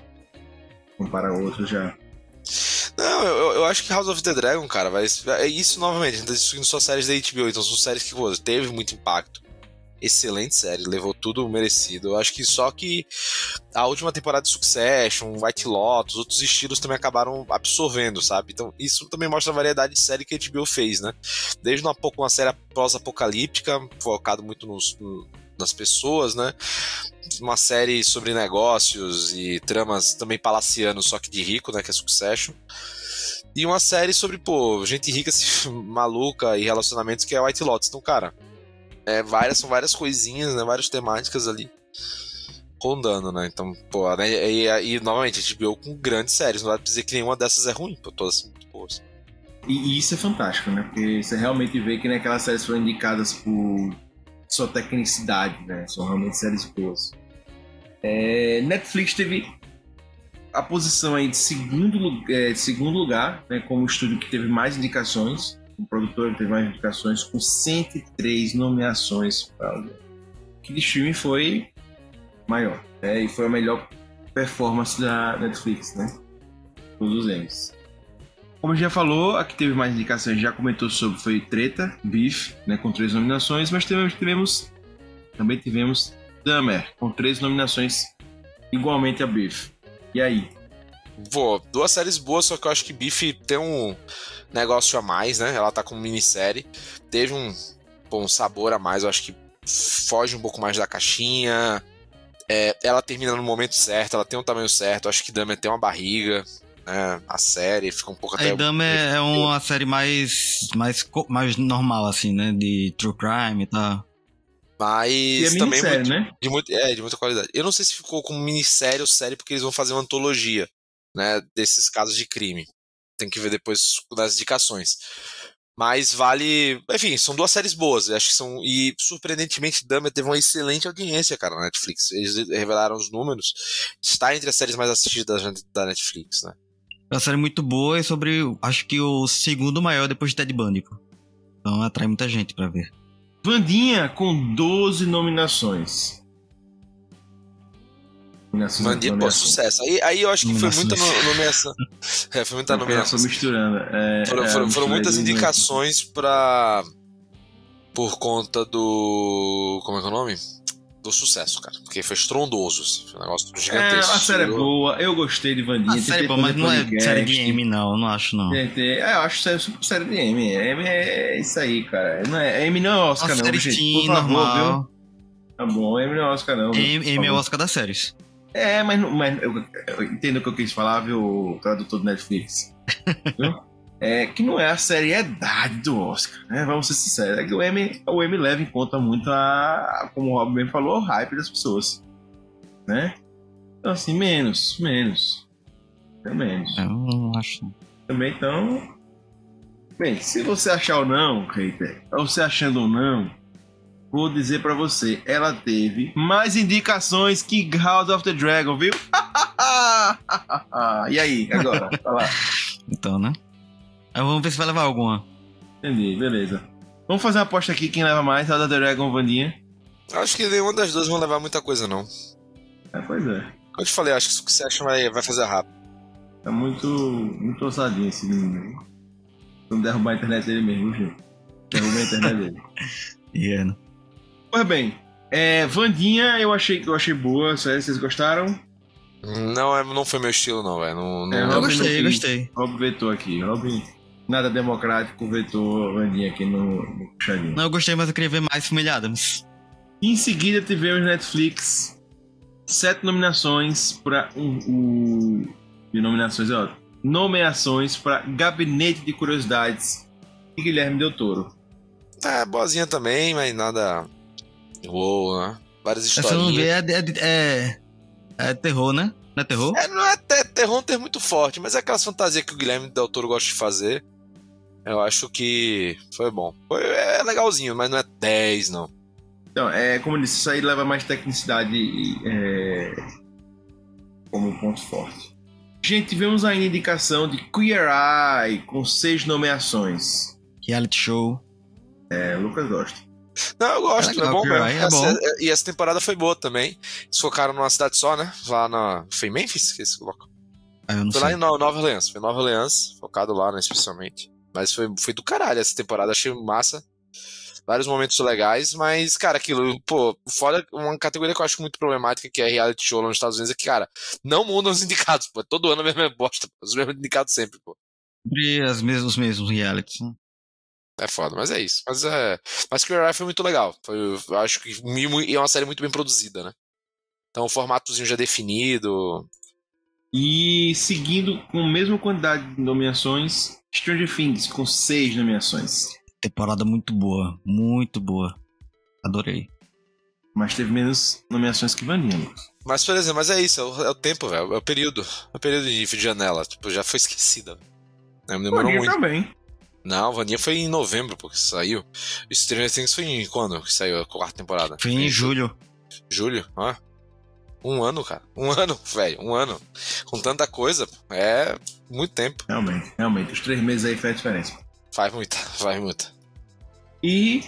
compara outros já. Não, eu, eu acho que House of the Dragon, cara, vai. É isso novamente, a gente tá discutindo só séries da HBO, então são séries que pô, teve muito impacto. Excelente série, levou tudo merecido. Eu acho que só que a última temporada de Succession, White Lotus, outros estilos também acabaram absorvendo, sabe? Então isso também mostra a variedade de série que a HBO fez, né? Desde uma, uma série pós-apocalíptica, focado muito nos, nas pessoas, né? Uma série sobre negócios e tramas também palacianos, só que de rico, né? Que é Succession. E uma série sobre, pô, gente rica, assim, maluca e relacionamentos que é White Lotus. Então, cara, é, várias, são várias coisinhas, né? Várias temáticas ali rondando, né? Então, pô, né? e, e, e, novamente, a gente viu com grandes séries. Não dá pra dizer que nenhuma dessas é ruim, pô, todas são muito boas. E, e, isso é fantástico, né? Porque você realmente vê que naquelas séries foram indicadas por sua tecnicidade, né? São realmente séries boas. É, Netflix teve a posição aí de segundo, é, segundo lugar, né, como estúdio que teve mais indicações, o produtor teve mais indicações, com 103 nomeações para o que streaming foi maior, né, e foi a melhor performance da Netflix, né? Todos os M's. Como já falou, a que teve mais indicações já comentou sobre foi Treta, Beef, né, com três nominações, mas tivemos, tivemos também tivemos Dahmer, com três nominações igualmente a Beef. E aí? Pô, duas séries boas, só que eu acho que Beef tem um negócio a mais, né? Ela tá como minissérie. Teve um, pô, um sabor a mais, eu acho que foge um pouco mais da caixinha. É, ela termina no momento certo, ela tem um tamanho certo. Eu acho que Dahmer tem uma barriga né? A série fica um pouco até. A Dama é, é uma série mais, mais, mais normal, assim, né? De true crime e tal. Mas e é também muito, né? de, muito, é, de muita qualidade. Eu não sei se ficou como minissérie ou série, porque eles vão fazer uma antologia, né? Desses casos de crime. Tem que ver depois das indicações. Mas vale. Enfim, são duas séries boas. Acho que são. E surpreendentemente, Dahmer teve uma excelente audiência, cara, na Netflix. Eles revelaram os números. Está entre as séries mais assistidas da Netflix, né? É uma série muito boa e sobre, acho que o segundo maior depois de Ted Bundy. Então atrai muita gente para ver. Vandinha com 12 nominações. Vandinha, pô, sucesso. Aí, aí eu acho que foi muita nomeação. É, foi muita nomeação. misturando. É, foram, é, foram, foram muitas indicações para Por conta do. Como é que é o nome? Do sucesso, cara. Porque foi estrondoso, assim, foi um negócio gigantesco. É, a série é boa, eu gostei de Vandinha. A série é boa, mas não é série de M, não, não acho, não. É, eu acho série, super série de M. M é isso aí, cara. Não é, M não é Oscar, não, série gente. Teen, Por favor, normal. viu? Tá bom, M não é Oscar, não. M, M é o Oscar das séries. É, mas, mas eu, eu, entendo o que eu quis falar, viu, tradutor do Netflix. viu? É, que não é a seriedade do Oscar, né? Vamos ser sinceros. É que o M, o M leva em conta muito a, como o Rob bem falou, o hype das pessoas, né? Então, assim, menos, menos. É menos. Eu não acho. Também, então... Bem, se você achar ou não, hater, ou você achando ou não, vou dizer para você, ela teve mais indicações que House of the Dragon, viu? e aí, agora? Então, né? Vamos ver se vai levar alguma. Entendi, beleza. Vamos fazer uma aposta aqui, quem leva mais, the Dragon ou Vandinha? Acho que nenhuma das duas vão levar muita coisa, não. É, pois é. Eu te falei, acho que o Succession vai, vai fazer rápido. Tá muito, muito ousadinho esse menino. Vamos derrubar a internet dele mesmo, gente. Derrubar a internet dele. yeah. Pois bem, é, Vandinha eu achei, eu achei boa, sério, vocês gostaram? Não, é, não foi meu estilo, não, velho. Não, não... É, eu gostei, eu gostei. Rob vetou aqui. Rob, nada democrático, vetou Vandinha aqui no, no puxadinho. Não, eu gostei, mas eu queria ver mais Família Adams. Em seguida tivemos Netflix. Sete nominações para um, um, de nominações, ó. Nomeações para Gabinete de Curiosidades de Guilherme Del Toro. É, boazinha também, mas nada Uou, né? Várias histórias. Você não vê, é, é, é, terror, né? Não é terror? É, não é terror um termo muito forte, mas é aquelas fantasias que o Guilherme Del Toro gosta de fazer. Eu acho que foi bom. Foi, é legalzinho, mas não é 10, não. Então, é, como eu disse, isso aí leva mais tecnicidade é, como ponto forte. Gente, tivemos ainda indicação de Queer Eye com seis nomeações. Reality show. É, Lucas gosta. Não, eu gosto, é, é bom mesmo. É bom. Essa, e essa temporada foi boa também. Eles focaram numa cidade só, né? Lá na. Foi em Memphis que eles colocam? Ah, eu não foi sei. lá em Nova Orleans. Foi Nova Orleans, focado lá, né, especialmente. Mas foi, foi do caralho essa temporada, achei massa. Vários momentos legais, mas, cara, aquilo, pô, fora uma categoria que eu acho muito problemática, que é reality show lá nos Estados Unidos, é que, cara, não mudam os indicados, pô. Todo ano a mesma bosta, os mesmos indicados sempre, pô. Sempre as mesmas, os mesmos realities, né? É foda, mas é isso. Mas é. Mas Queer Eye foi muito legal. Foi, eu acho que é uma série muito bem produzida, né? Então o formatozinho já definido. E seguindo com a mesma quantidade de nomeações, Stranger Things com seis nomeações. Temporada muito boa, muito boa. Adorei. Mas teve menos nomeações que Vanilla. Mas, por exemplo, mas é isso, é o, é o tempo, velho. É o período. É o período de janela. Tipo, já foi esquecida. Né? Demorou muito. também. Não, Vaninha foi em novembro, porque saiu. Stranger Things foi em quando que saiu a quarta temporada? Foi em julho. Julho? Ah. Um ano, cara. Um ano, velho. Um ano. Com tanta coisa, é muito tempo. Realmente, realmente. Os três meses aí faz diferença. Faz muita, faz muita. E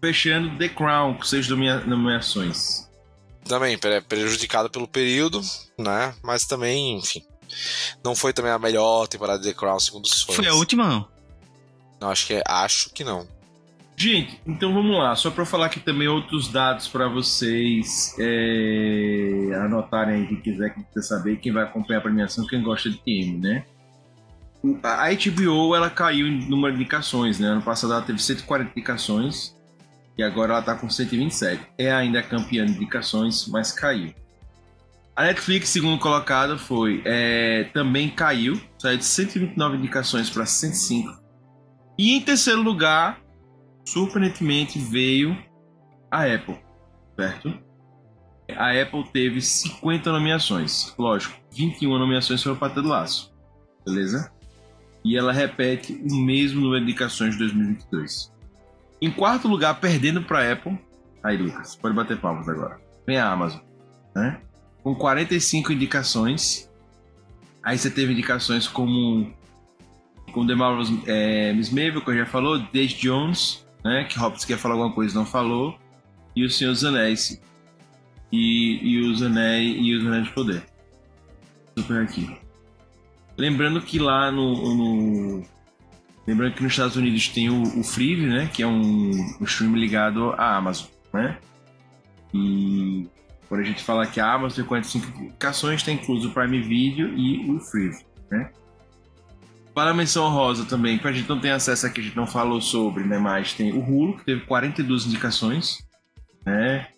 fechando The Crown, com seis nomeações. Também, prejudicado pelo período, né? Mas também, enfim. Não foi também a melhor temporada de The Crown, segundo os fãs. Foi a última, não? Não, acho que é, acho que não. Gente, então vamos lá. Só para falar aqui também outros dados para vocês é, anotarem aí, quem quiser, quem quiser saber, quem vai acompanhar a premiação, quem gosta de TM, né? A HBO ela caiu em número de indicações, né? Ano passado ela teve 140 indicações e agora ela tá com 127. É ainda campeã de indicações, mas caiu. A Netflix, segundo colocado, foi é, também caiu, saiu de 129 indicações para 105 e em terceiro lugar, surpreendentemente, veio a Apple, certo? A Apple teve 50 nomeações. Lógico, 21 nomeações foram para Ted Laço. Beleza? E ela repete o mesmo número de indicações de 2022. Em quarto lugar, perdendo para Apple. Aí, Lucas, pode bater palmas agora. Vem a Amazon, né? Com 45 indicações. Aí você teve indicações como como The Marvelous é, Miss Marvel, que eu já falou, Daisy Jones, né? Que Hobbs quer falar alguma coisa não falou. E o Senhor dos Anéis. E, e os Anéis e os Anéis de Poder. Super aqui. Lembrando que lá no, no Lembrando que nos Estados Unidos tem o, o né? Que é um, um stream ligado à Amazon, né? E quando a gente fala que a Amazon tem 45 indicações, tem incluso o Prime Video e o Freeve, né? Para a menção rosa também, que a gente não tem acesso aqui, a gente não falou sobre, né? Mas tem o Hulu, que teve 42 indicações, né?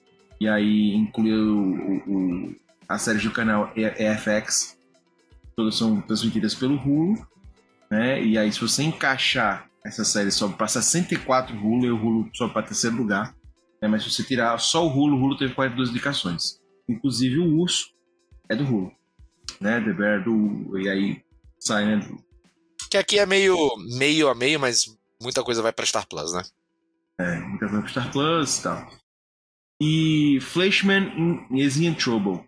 E aí incluiu o, o, as séries do canal EFX, todas são transmitidas pelo Hulu, né? E aí se você encaixar essa série sobe para 64 Hulu e o Hulu sobe para terceiro lugar. Né? Mas se você tirar só o Hulu, o Hulu teve 42 indicações. Inclusive o Urso é do Hulu, né? The Bear do e aí sai né? Que aqui é meio meio a meio, mas muita coisa vai para Star Plus, né? É, muita coisa para Star Plus e tal. E Flashman is in Trouble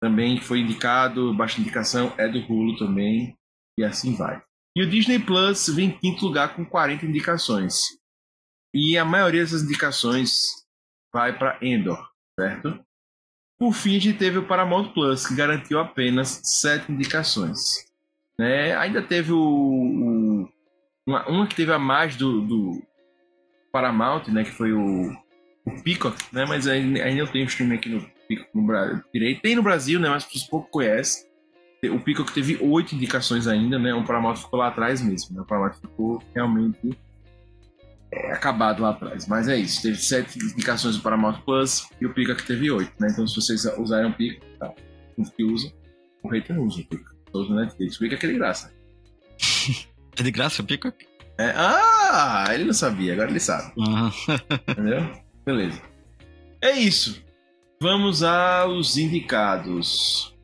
também foi indicado, baixa indicação, é do Hulu também, e assim vai. E o Disney Plus vem em quinto lugar com 40 indicações. E a maioria dessas indicações vai para Endor, certo? Por fim, a gente teve o Paramount Plus, que garantiu apenas 7 indicações. Né? Ainda teve o, o uma, uma, que teve a mais do, do Paramount, né? que foi o, o Peacock, né? mas ainda, ainda eu tenho stream aqui no Peacock no Brasil. Tem no Brasil, né? mas as pouco conhecem. O Peacock teve oito indicações ainda, né? O Paramount ficou lá atrás mesmo. Né? O Paramount ficou realmente é, acabado lá atrás. Mas é isso. Teve sete indicações do Paramount Plus e o Peacock teve oito, né? Então se vocês usarem o Peacock, tá? Os que usam, o hater usa o Peacock. Tô usando Netflix. O Peacock é de graça. é de graça o Peacock? É, ah, ele não sabia, agora ele sabe. Uhum. Entendeu? Beleza. É isso. Vamos aos indicados.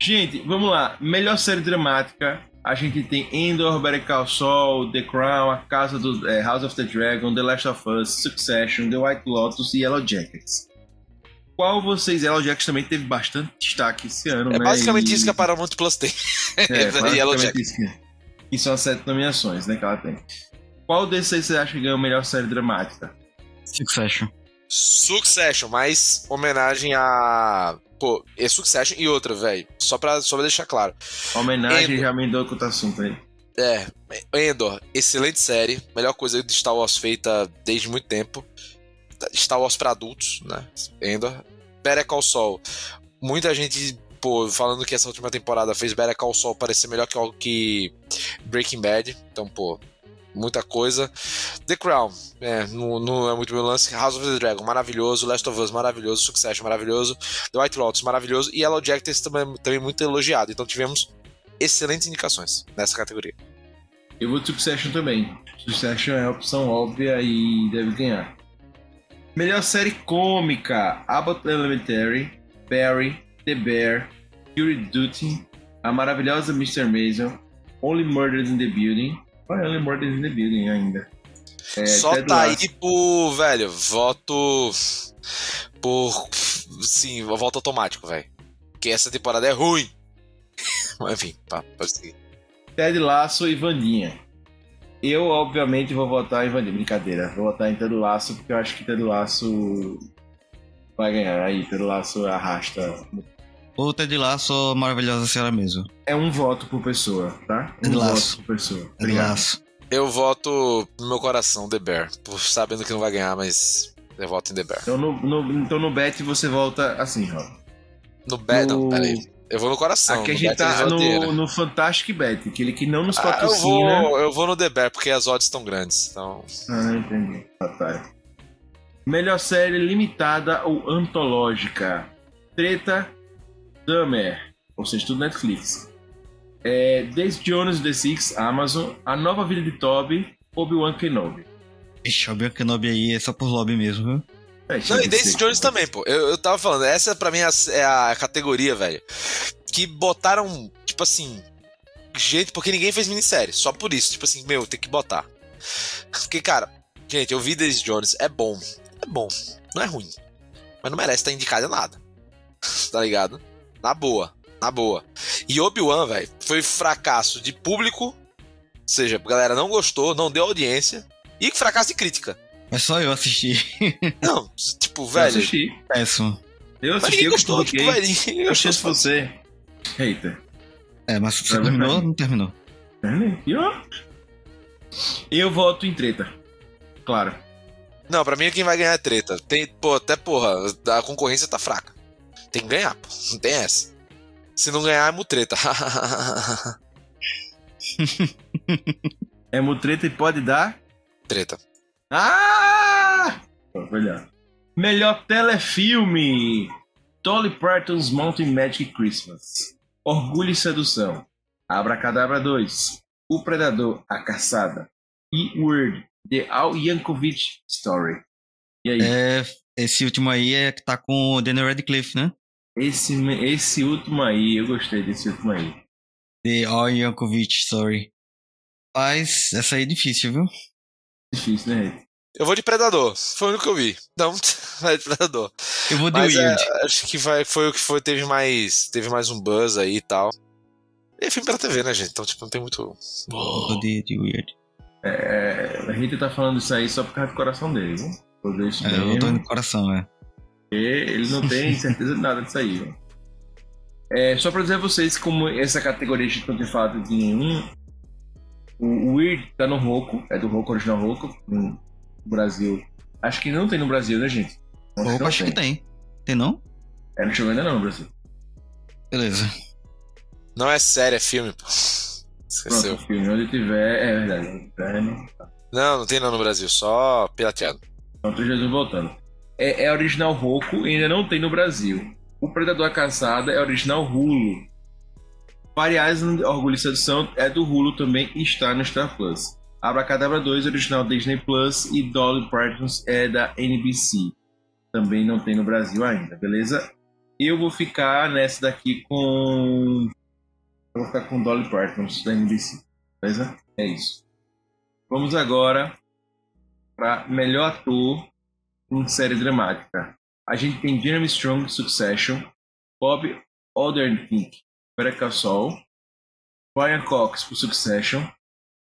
Gente, vamos lá. Melhor série dramática. A gente tem Endor, Better Call Saul, The Crown, A Casa do é, House of the Dragon, The Last of Us, Succession, The White Lotus e Yellow Jackets. Qual vocês... Yellow Jackets também teve bastante destaque esse ano, É né? basicamente e... isso que a Paramount Plus tem. É, Yellow Jackets. E são as sete nomeações, né, que ela tem. Qual desses você acha que ganhou a melhor série dramática? Succession. Succession, mais homenagem a Pô, é Succession e outra, velho. Só pra, só pra deixar claro. Homenagem Endor. já emendou com o assunto aí. É, Endor, excelente série. Melhor coisa de Star Wars feita desde muito tempo. Star Wars pra adultos, né? Endor. Better Call Saul. Muita gente, pô, falando que essa última temporada fez Better Call Saul parecer melhor que, que Breaking Bad. Então, pô, muita coisa. The Crown, é, não, não é muito meu lance. House of the Dragon, maravilhoso. Last of Us, maravilhoso. Succession, maravilhoso. The White Lotus, maravilhoso. E Yellow Jackets também, também muito elogiado. Então tivemos excelentes indicações nessa categoria. Eu vou de Succession também. Succession é a opção óbvia e deve ganhar. Melhor série cômica: Abbott Elementary, Barry, The Bear, Fury Duty, A Maravilhosa Mr. Mason, Only Murders in the Building, Olha, Only Murders in the Building ainda. É, Só tá aí por, velho, voto por, sim, voto automático, velho. Porque essa temporada é ruim. Mas enfim, pode seguir. Ted Laço e Vandinha. Eu, obviamente, vou votar em Vandinha. Brincadeira. Vou votar em Ted Laço porque eu acho que Ted Laço vai ganhar. Aí, Ted Laço arrasta. Ou Ted Laço, maravilhosa senhora mesmo. É um voto por pessoa, tá? Um Ted Laço. voto por pessoa. Ted Laço. Eu voto no meu coração, The Bear. Sabendo que não vai ganhar, mas eu voto em The Bear. Então no, no, então no bet você volta assim, Rob. No bet, no... não, peraí. Eu vou no coração. Aqui a gente tá no, no Fantastic Bet, aquele que não nos ah, patrocina. eu, vou, eu vou no The Bear, porque as odds estão grandes. Então... Ah, entendi. Tá, Melhor série limitada ou antológica. Treta Dahmer, ou seja, tudo Netflix. É, Days Jones The Six, Amazon. A Nova Vida de Toby, Obi-Wan Kenobi. Ixi, Obi-Wan Kenobi aí é só por lobby mesmo, viu? É, não, e Daisy Jones também, pô. Eu, eu tava falando, essa pra mim é a, é a categoria, velho. Que botaram, tipo assim, gente, porque ninguém fez minissérie. Só por isso. Tipo assim, meu, tem que botar. Porque, cara, gente, eu vi Daisy Jones. É bom. É bom. Não é ruim. Mas não merece estar indicado a nada. tá ligado? Na boa. Na boa. E Obi-Wan, velho, foi fracasso de público. Ou seja, a galera não gostou, não deu audiência. E fracasso de crítica. Mas só eu assisti. Não, tipo, Eu velho. assisti. Péssimo. Eu assisti, eu gostou, tipo, velho. Eu achei você. Hater. É, mas você É terminou ou não terminou? E ó. Eu voto em treta. Claro. Não, pra mim quem vai ganhar é treta. Tem, pô, até porra, a concorrência tá fraca. Tem que ganhar, pô. Não tem essa. Se não ganhar, é mutreta. É mutreta e pode dar. treta. Ah! Olha. Melhor telefilme: Dolly Parton's Mountain Magic Christmas. Orgulho e Sedução. Abracadabra 2. O Predador, A Caçada. E Word, The Al Yankovic Story. E aí? É, esse último aí é que tá com o Daniel Radcliffe, né? Esse, esse último aí, eu gostei desse último aí. The All Yankovic Story. Mas essa aí é difícil, viu? Difícil, né? Eu vou de Predador. Foi o único que eu vi. Não, vai de Predador. Eu vou de Mas é, Weird. acho que vai, foi o que foi, teve mais, teve mais um buzz aí e tal. E é filme pra TV, né, gente? Então, tipo, não tem muito. Eu vou de, de Weird. É, a gente tá falando isso aí só por causa do coração dele, viu? Ver isso É, eu tô mesmo. no coração, é. Porque ele não tem certeza de nada disso aí. ó. É, só pra dizer a vocês como essa categoria a gente não tem falado de nenhum. O Weird tá no Roku, é do Roku original Roku, no Brasil. Acho que não tem no Brasil, né, gente? Acho não acho que tem. Tem não? É, não chegou ainda não no Brasil. Beleza. Não é série, é filme, pô. Pronto, Esqueceu. o filme, onde tiver, é verdade. É, não. Não, não tem não no Brasil, só pirateado. Pronto, Jesus voltando. É, é original Roku e ainda não tem no Brasil. O Predador a Caçada é original Hulu. Variais Orgulho e Sedução é do Hulu também e está no Star Plus. Abracadabra 2, original Disney Plus e Dolly Partons é da NBC. Também não tem no Brasil ainda, beleza? Eu vou ficar nessa daqui com. Eu vou ficar com Dolly Partons da NBC, beleza? É isso. Vamos agora para melhor ator em série dramática. A gente tem Jeremy Strong, Succession, Bob Odenkirk, Better Call Saul, Brian Cox por Succession,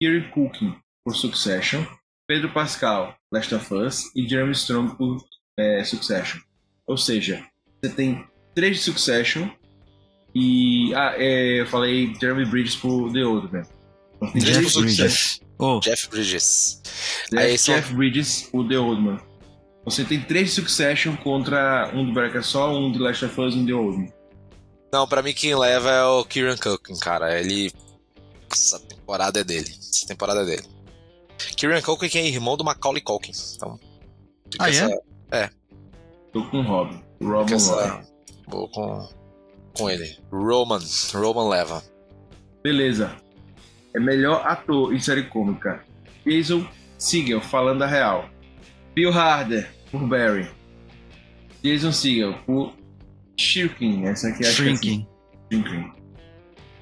Kieran Culkin por Succession, Pedro Pascal, Last of Us e Jeremy Strong por é, Succession. Ou seja, você tem três de Succession e ah, é, eu falei Jeremy Bridges por The Old Man. Então, Jeff. Bridges. Oh, Jeff Bridges. Jeff, Aí são- Jeff Bridges, o The Old Man. Você tem três de Succession contra um do Call Saul, um de Last of Us e um de Old Man. Não, pra mim quem leva é o Kieran Culkin, cara. Ele. Essa temporada é dele. Essa temporada é dele. Kieran Culkin que é irmão do Macaulay Culkin. Então. Ah, é? essa- Tô com o Robin. Robin essa-. Vou com. Com ele. Roman. Roman leva. Beleza. É melhor ator em série cômica. Jason Segel, falando a real. Bill Harder, por Barry. Jason Segel, por Shrinking. Essa aqui é a Shrinking. Shrinking.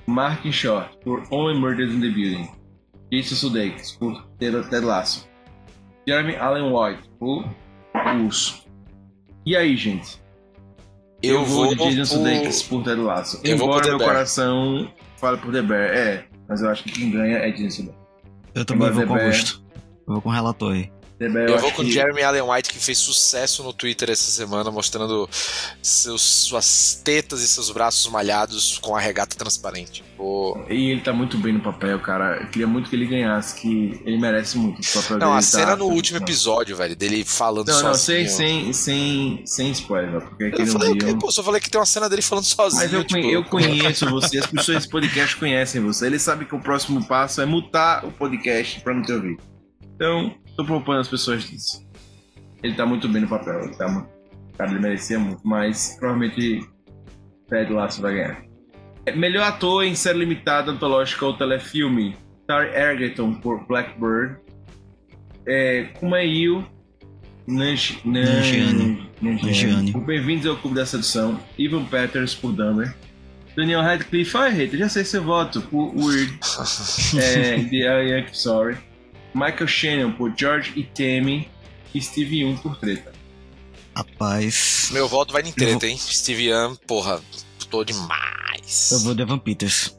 Martin Short, por Only Murders in the Building. Jason Sudeikis, por Ted, Ted Lasso. Jeremy Allen White, por O Urso. E aí, gente? Eu, vou de Jason por- Sudeikis por Ted Lasso. Eu vou Embora meu Bear. coração fale por The Bear. É, mas eu acho que quem ganha é Jason Sudeikis. Eu também vou com Bear. Augusto. Eu vou com o relator aí. Bear, Eu acho vou com que- Jeremy Allen White, que fez sucesso no Twitter essa semana, mostrando seus, suas tetas e seus braços malhados com a regata transparente. E ele tá muito bem no papel, cara. Eu queria muito que ele ganhasse, que ele merece muito. O papel Não, a cena tá- no último episódio, velho, dele falando Não, não, sozinho. sem, sem, sem, sem spoiler, porque aqui Eu falei o quê? Rio... Pô, só falei que tem uma cena dele falando sozinho. Mas eu, tipo, eu conheço você, as pessoas desse podcast conhecem você. Eles sabem que o próximo passo é mutar o podcast pra não te ouvir. Então, tô propondo às pessoas disso. Ele tá muito bem no papel. Ele tá muito... Cara, ele merecia muito, mas provavelmente Ted Lasso vai ganhar. É, Melhor ator em série limitada, antológica ou telefilme. Tar Egerton por Blackbird. É, Kumail Nanj- Nan- Nanjiani. Nanjiani Bem-vindos ao Clube da Sedução. Ivan Peters por Dahmer. Daniel Radcliffe, olha, hater, já sei seu voto por Weird. é, The I Am Sorry. Michael Shannon por George e Tammy. E Steve Young por Treta. Rapaz. Meu voto vai em treta, vou- hein? Steve Young, porra, tô demais. Eu vou de Evan Peters.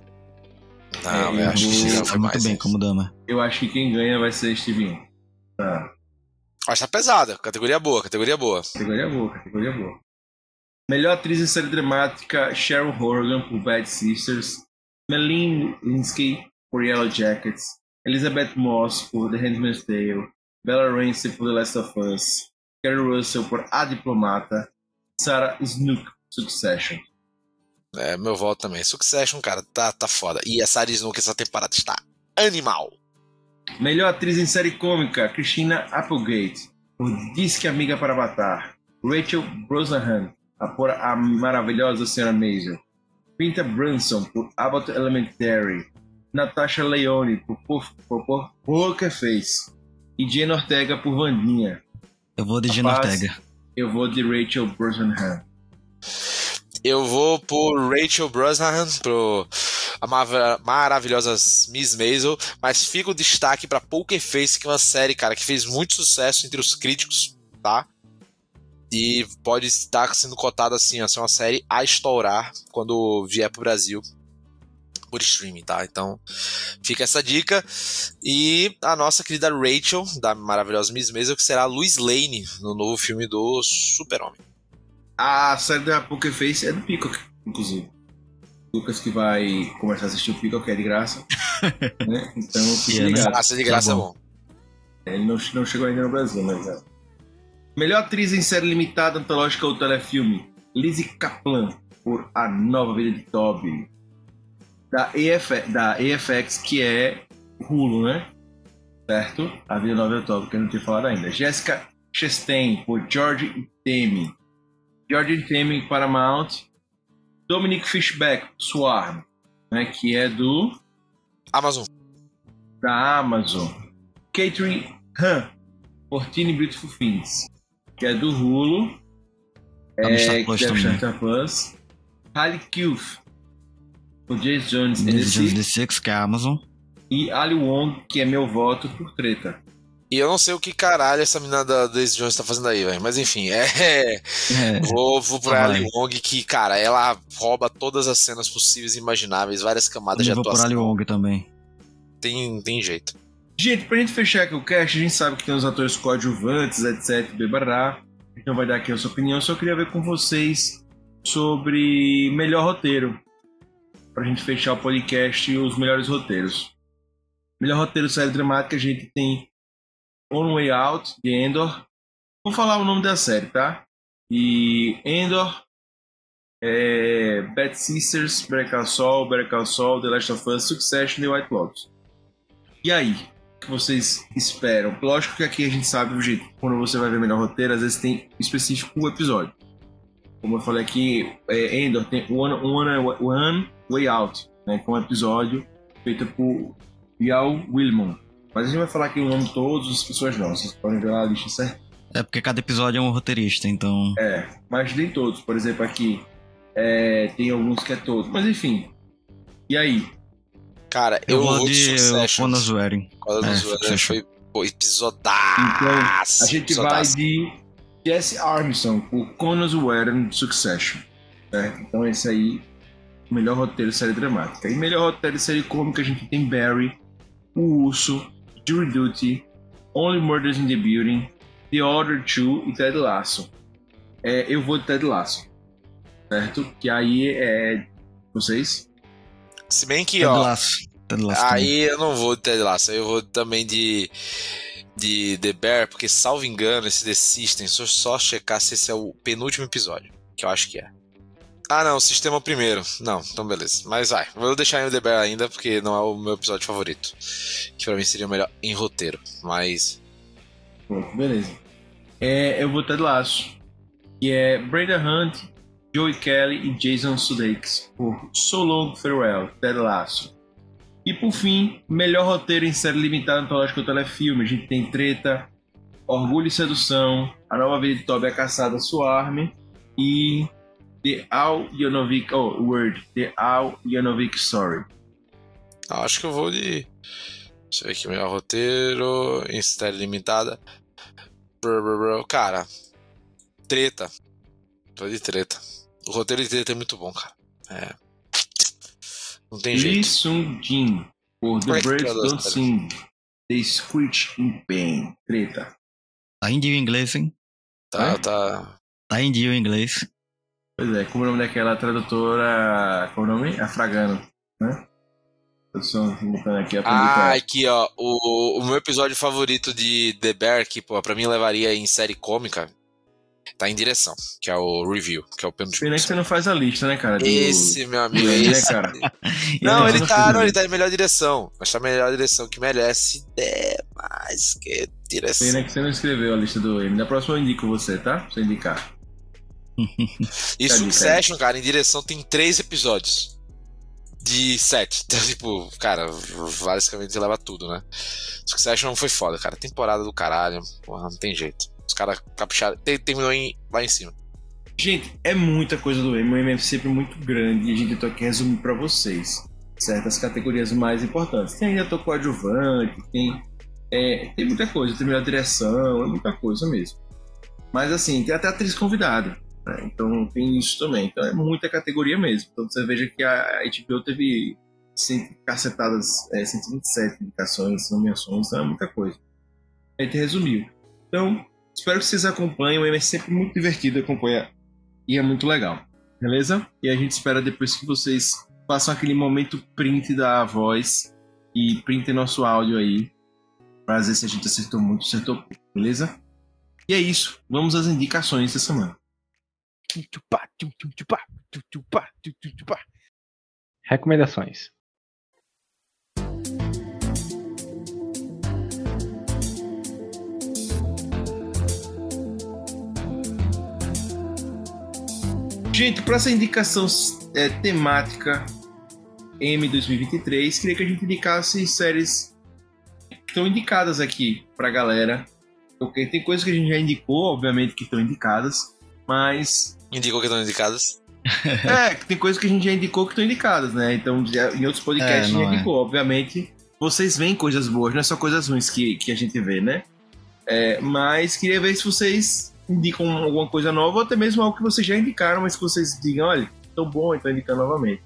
Não, É, eu eu acho que Steve Young Foi foi muito bem hein? como dama. Eu acho que quem ganha vai ser Steve Young. Tá. Mas tá pesada, categoria boa, categoria boa. Categoria boa, categoria boa. Melhor atriz em série dramática, Cheryl Horgan por Bad Sisters, Meline Linsky por Yellow Jackets, Elizabeth Moss por The Handmaid's Tale, Bella Ramsey por The Last of Us, Kerry Russell por A Diplomata, Sarah Snook Succession. É, meu voto também. Succession, cara, tá, tá foda. E a Sarah Snook essa temporada está animal. Melhor atriz em série cômica, Christina Applegate, por Disque Amiga para Matar. Rachel Brosnahan, a, por a maravilhosa Senhora Maisel. Pinta Brunson, por Abbott Elementary. Natasha Leone, por, por, por, por Poker Face. E Jenna Ortega, por Vandinha. Eu vou de Gina Rapaz. Ortega. Eu vou de Rachel Brosnahan. Eu vou por Rachel Brosnahan, pro a mara- maravilhosa Miss Maisel, mas fica o destaque pra Poker Face, que é uma série, cara, que fez muito sucesso entre os críticos, tá? E pode estar sendo cotada assim, a ser uma série a estourar quando vier pro Brasil por streaming, tá? Então fica essa dica. E a nossa querida Rachel, da maravilhosa Miss Maisel, que será a Louise Lane no novo filme do Super-Homem. A série da Poker Face é do Peacock, inclusive. Lucas que vai começar a assistir o Peacock, é de graça. né? Então, fique É, né? ligado. Graça de graça Tá é bom. bom. Ele não, não chegou ainda no Brasil, mas é. Melhor atriz em série limitada, antológica ou telefilme. Lizzie Kaplan, por A Nova Vida de Toby. Da, EF, da EFX, que é Hulu, né? Certo? A Vida Nova Toby, que eu não tinha falado ainda. Jessica Chastain, por George Temi. George Temi, Paramount. Dominic Fishback, Swarm, né? Que é do Amazon. da Amazon. Catherine Han, por Teeny Beautiful Things, que é do Hulu. Tá no Star é, Plus também. Star Plus. Halle Cuff, por James Jones and the Jones Six. The Six, que é a Amazon. E Ali Wong, que é meu voto por treta. E eu não sei o que caralho essa menina da Daisy Jones tá fazendo aí, velho. Mas enfim, é. É, Vou, vou pra Vai. Ali Wong, que, cara, ela rouba todas as cenas possíveis e imagináveis, várias camadas de eu vou por Ali atuação. Wong também. Tem, tem jeito. Gente, pra gente fechar aqui o cast, a gente sabe que tem os atores coadjuvantes, etc, bebará. A gente não vai dar aqui a sua opinião, só queria ver com vocês sobre melhor roteiro. Pra gente fechar o podcast e os melhores roteiros. Melhor roteiro série dramática, a gente tem On Way Out, de Endor. Vou falar o nome da série, tá? E Endor, é, Bad Sisters, Better Call Saul, Saul, The Last of Us, Succession e White Lotus. E aí? O que vocês esperam? Lógico que aqui a gente sabe o jeito. Quando você vai ver melhor roteiro, às vezes tem específico o episódio. Como eu falei aqui, é, Endor tem One, One, One Way Out, né, que é um episódio feito por Yao Wilmon. Mas a gente vai falar aqui o nome de todas as pessoas não, vocês podem ver lá a lista certa. É porque cada episódio é um roteirista, então. É, mas nem todos. Por exemplo, aqui é, tem alguns que é todos. Mas enfim. E aí? Cara, eu, Eu, vou de É, Wearing Succession. foi pô, episodaço. Então, a gente vai episodaço. de Jesse Armstrong, por Conan Warren Succession. Certo? Então esse aí, melhor roteiro de série dramática. E melhor roteiro de série cômica, a gente tem Barry, O Urso, Jury Duty, Only Murders in the Building, The Other Two e Ted Lasso. É, eu vou de Ted Lasso. Certo? Que aí é... Vocês? Se bem que, Ted ó, Lasso. Ted Lasso também. aí eu não vou de Ted Lasso, eu vou também de, de The Bear, porque, salvo engano, esse The System, se eu só checar se esse é o penúltimo episódio, que eu acho que é. Ah, não, sistema primeiro. Não, então beleza. Mas vai, vou deixar em The Bear ainda, porque não é o meu episódio favorito. Que pra mim seria o melhor em roteiro. Mas. Beleza. É, eu vou Ted Lasso. Que é Brenda Hunt, Joey Kelly e Jason Sudeikis. Por So Long Farewell, Ted Lasso. E por fim, melhor roteiro em série limitada antológica ou telefilme. A gente tem Treta, Orgulho e Sedução, A Nova Vida de Toby a Caçada Suarme e The Al Janovic, oh, word, The Al Janovic Story. Ah, acho que eu vou de. Deixa eu ver aqui, melhor roteiro, em série limitada. Brr, brr, brr. Cara, treta. Tô de treta. O roteiro de treta é muito bom, cara. É. Não tem Lee jeito. Sung Jin, por The Como é Birds traduz, Don't? Sing. They Screech in Pain. Treta. Tá em dia o inglês, hein? Tá, É? tá. Tá em dia o inglês. Pois é, como é o nome daquela tradutora. Qual é o nome? Afragano, né? Tradução simultânea aqui, Ah, aqui, ó. O, o meu episódio favorito de The Bear, que, pô, pra mim levaria em série cômica, tá em direção, que é o review, que é o penúltimo. Pena que você não faz a lista, né, cara? do- Esse, meu amigo, do é N, né, esse. cara? Não, ele tá, não, ele né? tá em melhor direção. Mas tá em melhor direção que merece. É, mais que direção. Pena que você não escreveu a lista do M. Da próxima eu indico você, tá? Pra você indicar. E Cadê, Succession, cara, em direção tem três episódios. De sete. Então, tipo, cara, basicamente leva tudo, né? Succession foi foda, cara. Temporada do caralho. Porra, não tem jeito. Os caras capricharam. Terminou em, lá em cima. Gente, é muita coisa do M. O M é sempre muito grande e a gente tentou aqui resumir pra vocês certas categorias mais importantes. Tem ainda ator coadjuvante, tem, é, tem muita coisa, tem melhor direção, é muita coisa mesmo. Mas assim, tem até atriz convidada, né? então tem isso também. Então é muita categoria mesmo. Então você veja que a HBO teve 100 cacetadas, é, 127 indicações, nomeações, então é muita coisa. A gente resumiu. Então, espero que vocês acompanhem. É sempre muito divertido acompanhar e é muito legal. Beleza? E a gente espera depois que vocês façam aquele momento print da voz e printem nosso áudio aí. Pra ver se a gente acertou muito, acertou pouco, beleza? E é isso. Vamos às indicações da semana. Recomendações. Gente, para essa indicação é, temática M 2023, queria que a gente indicasse séries que estão indicadas aqui pra galera. Porque tem coisas que a gente já indicou, obviamente, que estão indicadas, mas Indicou que estão indicadas. É, que tem coisas que a gente já indicou que estão indicadas, né? Então, já- em outros podcasts É, a gente já é. indicou. Obviamente, vocês veem coisas boas, não é só coisas ruins que, que a gente vê, né? É, mas queria ver se vocês indicam alguma coisa nova ou até mesmo algo que vocês já indicaram, mas que vocês digam, olha, tão bom, então indicando novamente.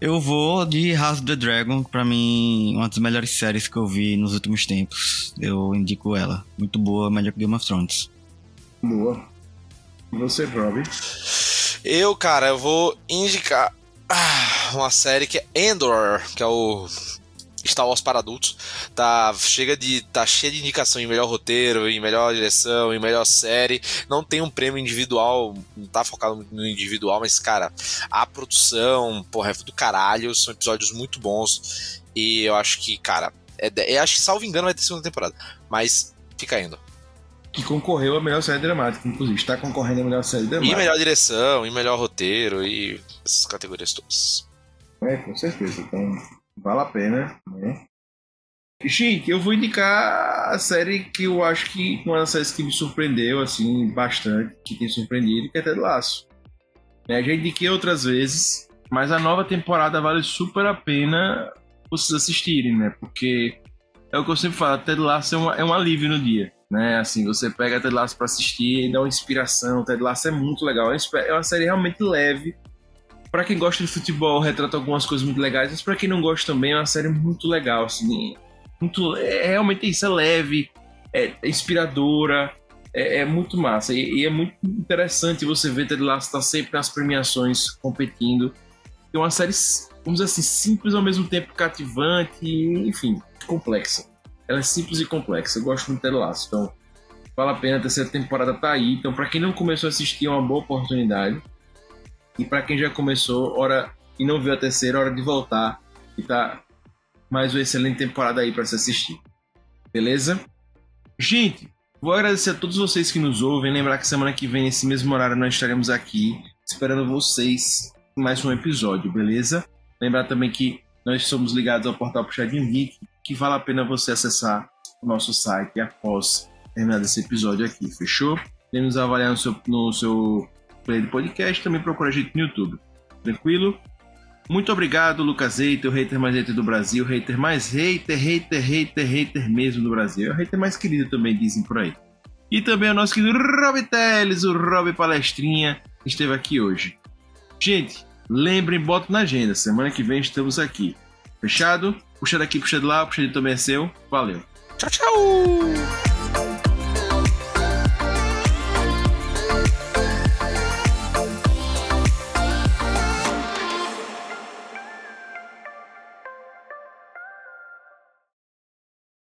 Eu vou de House of the Dragon, pra mim, uma das melhores séries que eu vi nos últimos tempos. Eu indico ela. Muito boa, melhor que Game of Thrones. Boa. Você, Rob? Eu, cara, eu vou indicar ah, uma série que é Endor, que é o Star Wars para adultos. Tá, chega de, tá cheia de indicação em melhor roteiro, em melhor direção, em melhor série. Não tem um prêmio individual, não tá focado no individual, mas, cara, a produção, porra, é do caralho. São episódios muito bons. E eu acho que, cara, é, eu acho que, salvo engano, vai ter segunda temporada. Mas fica indo. Que concorreu a melhor série dramática, inclusive. Está concorrendo a melhor série E dramática. melhor direção, e melhor roteiro, e essas categorias todas. É, com certeza. Então, vale a pena, né? Gente, eu vou indicar a série que eu acho que uma das séries que me surpreendeu, assim, bastante, que tem surpreendido, que é Ted Laço. Né, já indiquei outras vezes, mas a nova temporada vale super a pena vocês assistirem, né? Porque é o que eu sempre falo, Ted Laço é, uma, é um alívio no dia, né? Assim, você pega Ted Laço pra assistir e dá uma inspiração. Ted Laço é muito legal, é uma é série realmente leve, Pra quem gosta de futebol, retrata algumas coisas muito legais, mas pra quem não gosta também, é uma série muito legal, assim. Muito, é, realmente isso, é leve, é, é inspiradora, é, é muito massa. E, e é muito interessante você ver Ted Lasso estar sempre nas premiações, competindo. É uma série, vamos dizer assim, simples ao mesmo tempo cativante, enfim, complexa. Ela é simples e complexa, eu gosto muito de Ted Lasso, então vale a pena, a terceira temporada tá aí. Então, pra quem não começou a assistir, é uma boa oportunidade. E para quem já começou, hora e não viu a terceira, hora de voltar e tá mais uma excelente temporada aí para se assistir. Beleza? Gente, vou agradecer a todos vocês que nos ouvem. Lembrar que semana que vem, nesse mesmo horário, nós estaremos aqui esperando vocês em mais um episódio, beleza? Lembrar também que nós somos ligados ao portal Puxadinho Geek, que vale a pena você acessar o nosso site após terminar esse episódio aqui, fechou? Podemos avaliar no seu, no seu player de podcast, também procura a gente no YouTube. Tranquilo? Muito obrigado, Lucas Hater, o hater mais hater do Brasil, hater mais hater, hater, hater, hater mesmo do Brasil. É o hater mais querido também, dizem por aí. E também o nosso querido Rob Teles, o Rob Palestrinha, que esteve aqui hoje. Gente, lembrem, bota na agenda. Semana que vem estamos aqui. Fechado? Puxa daqui, puxa de lá, puxa de também é seu. Valeu. Tchau, tchau!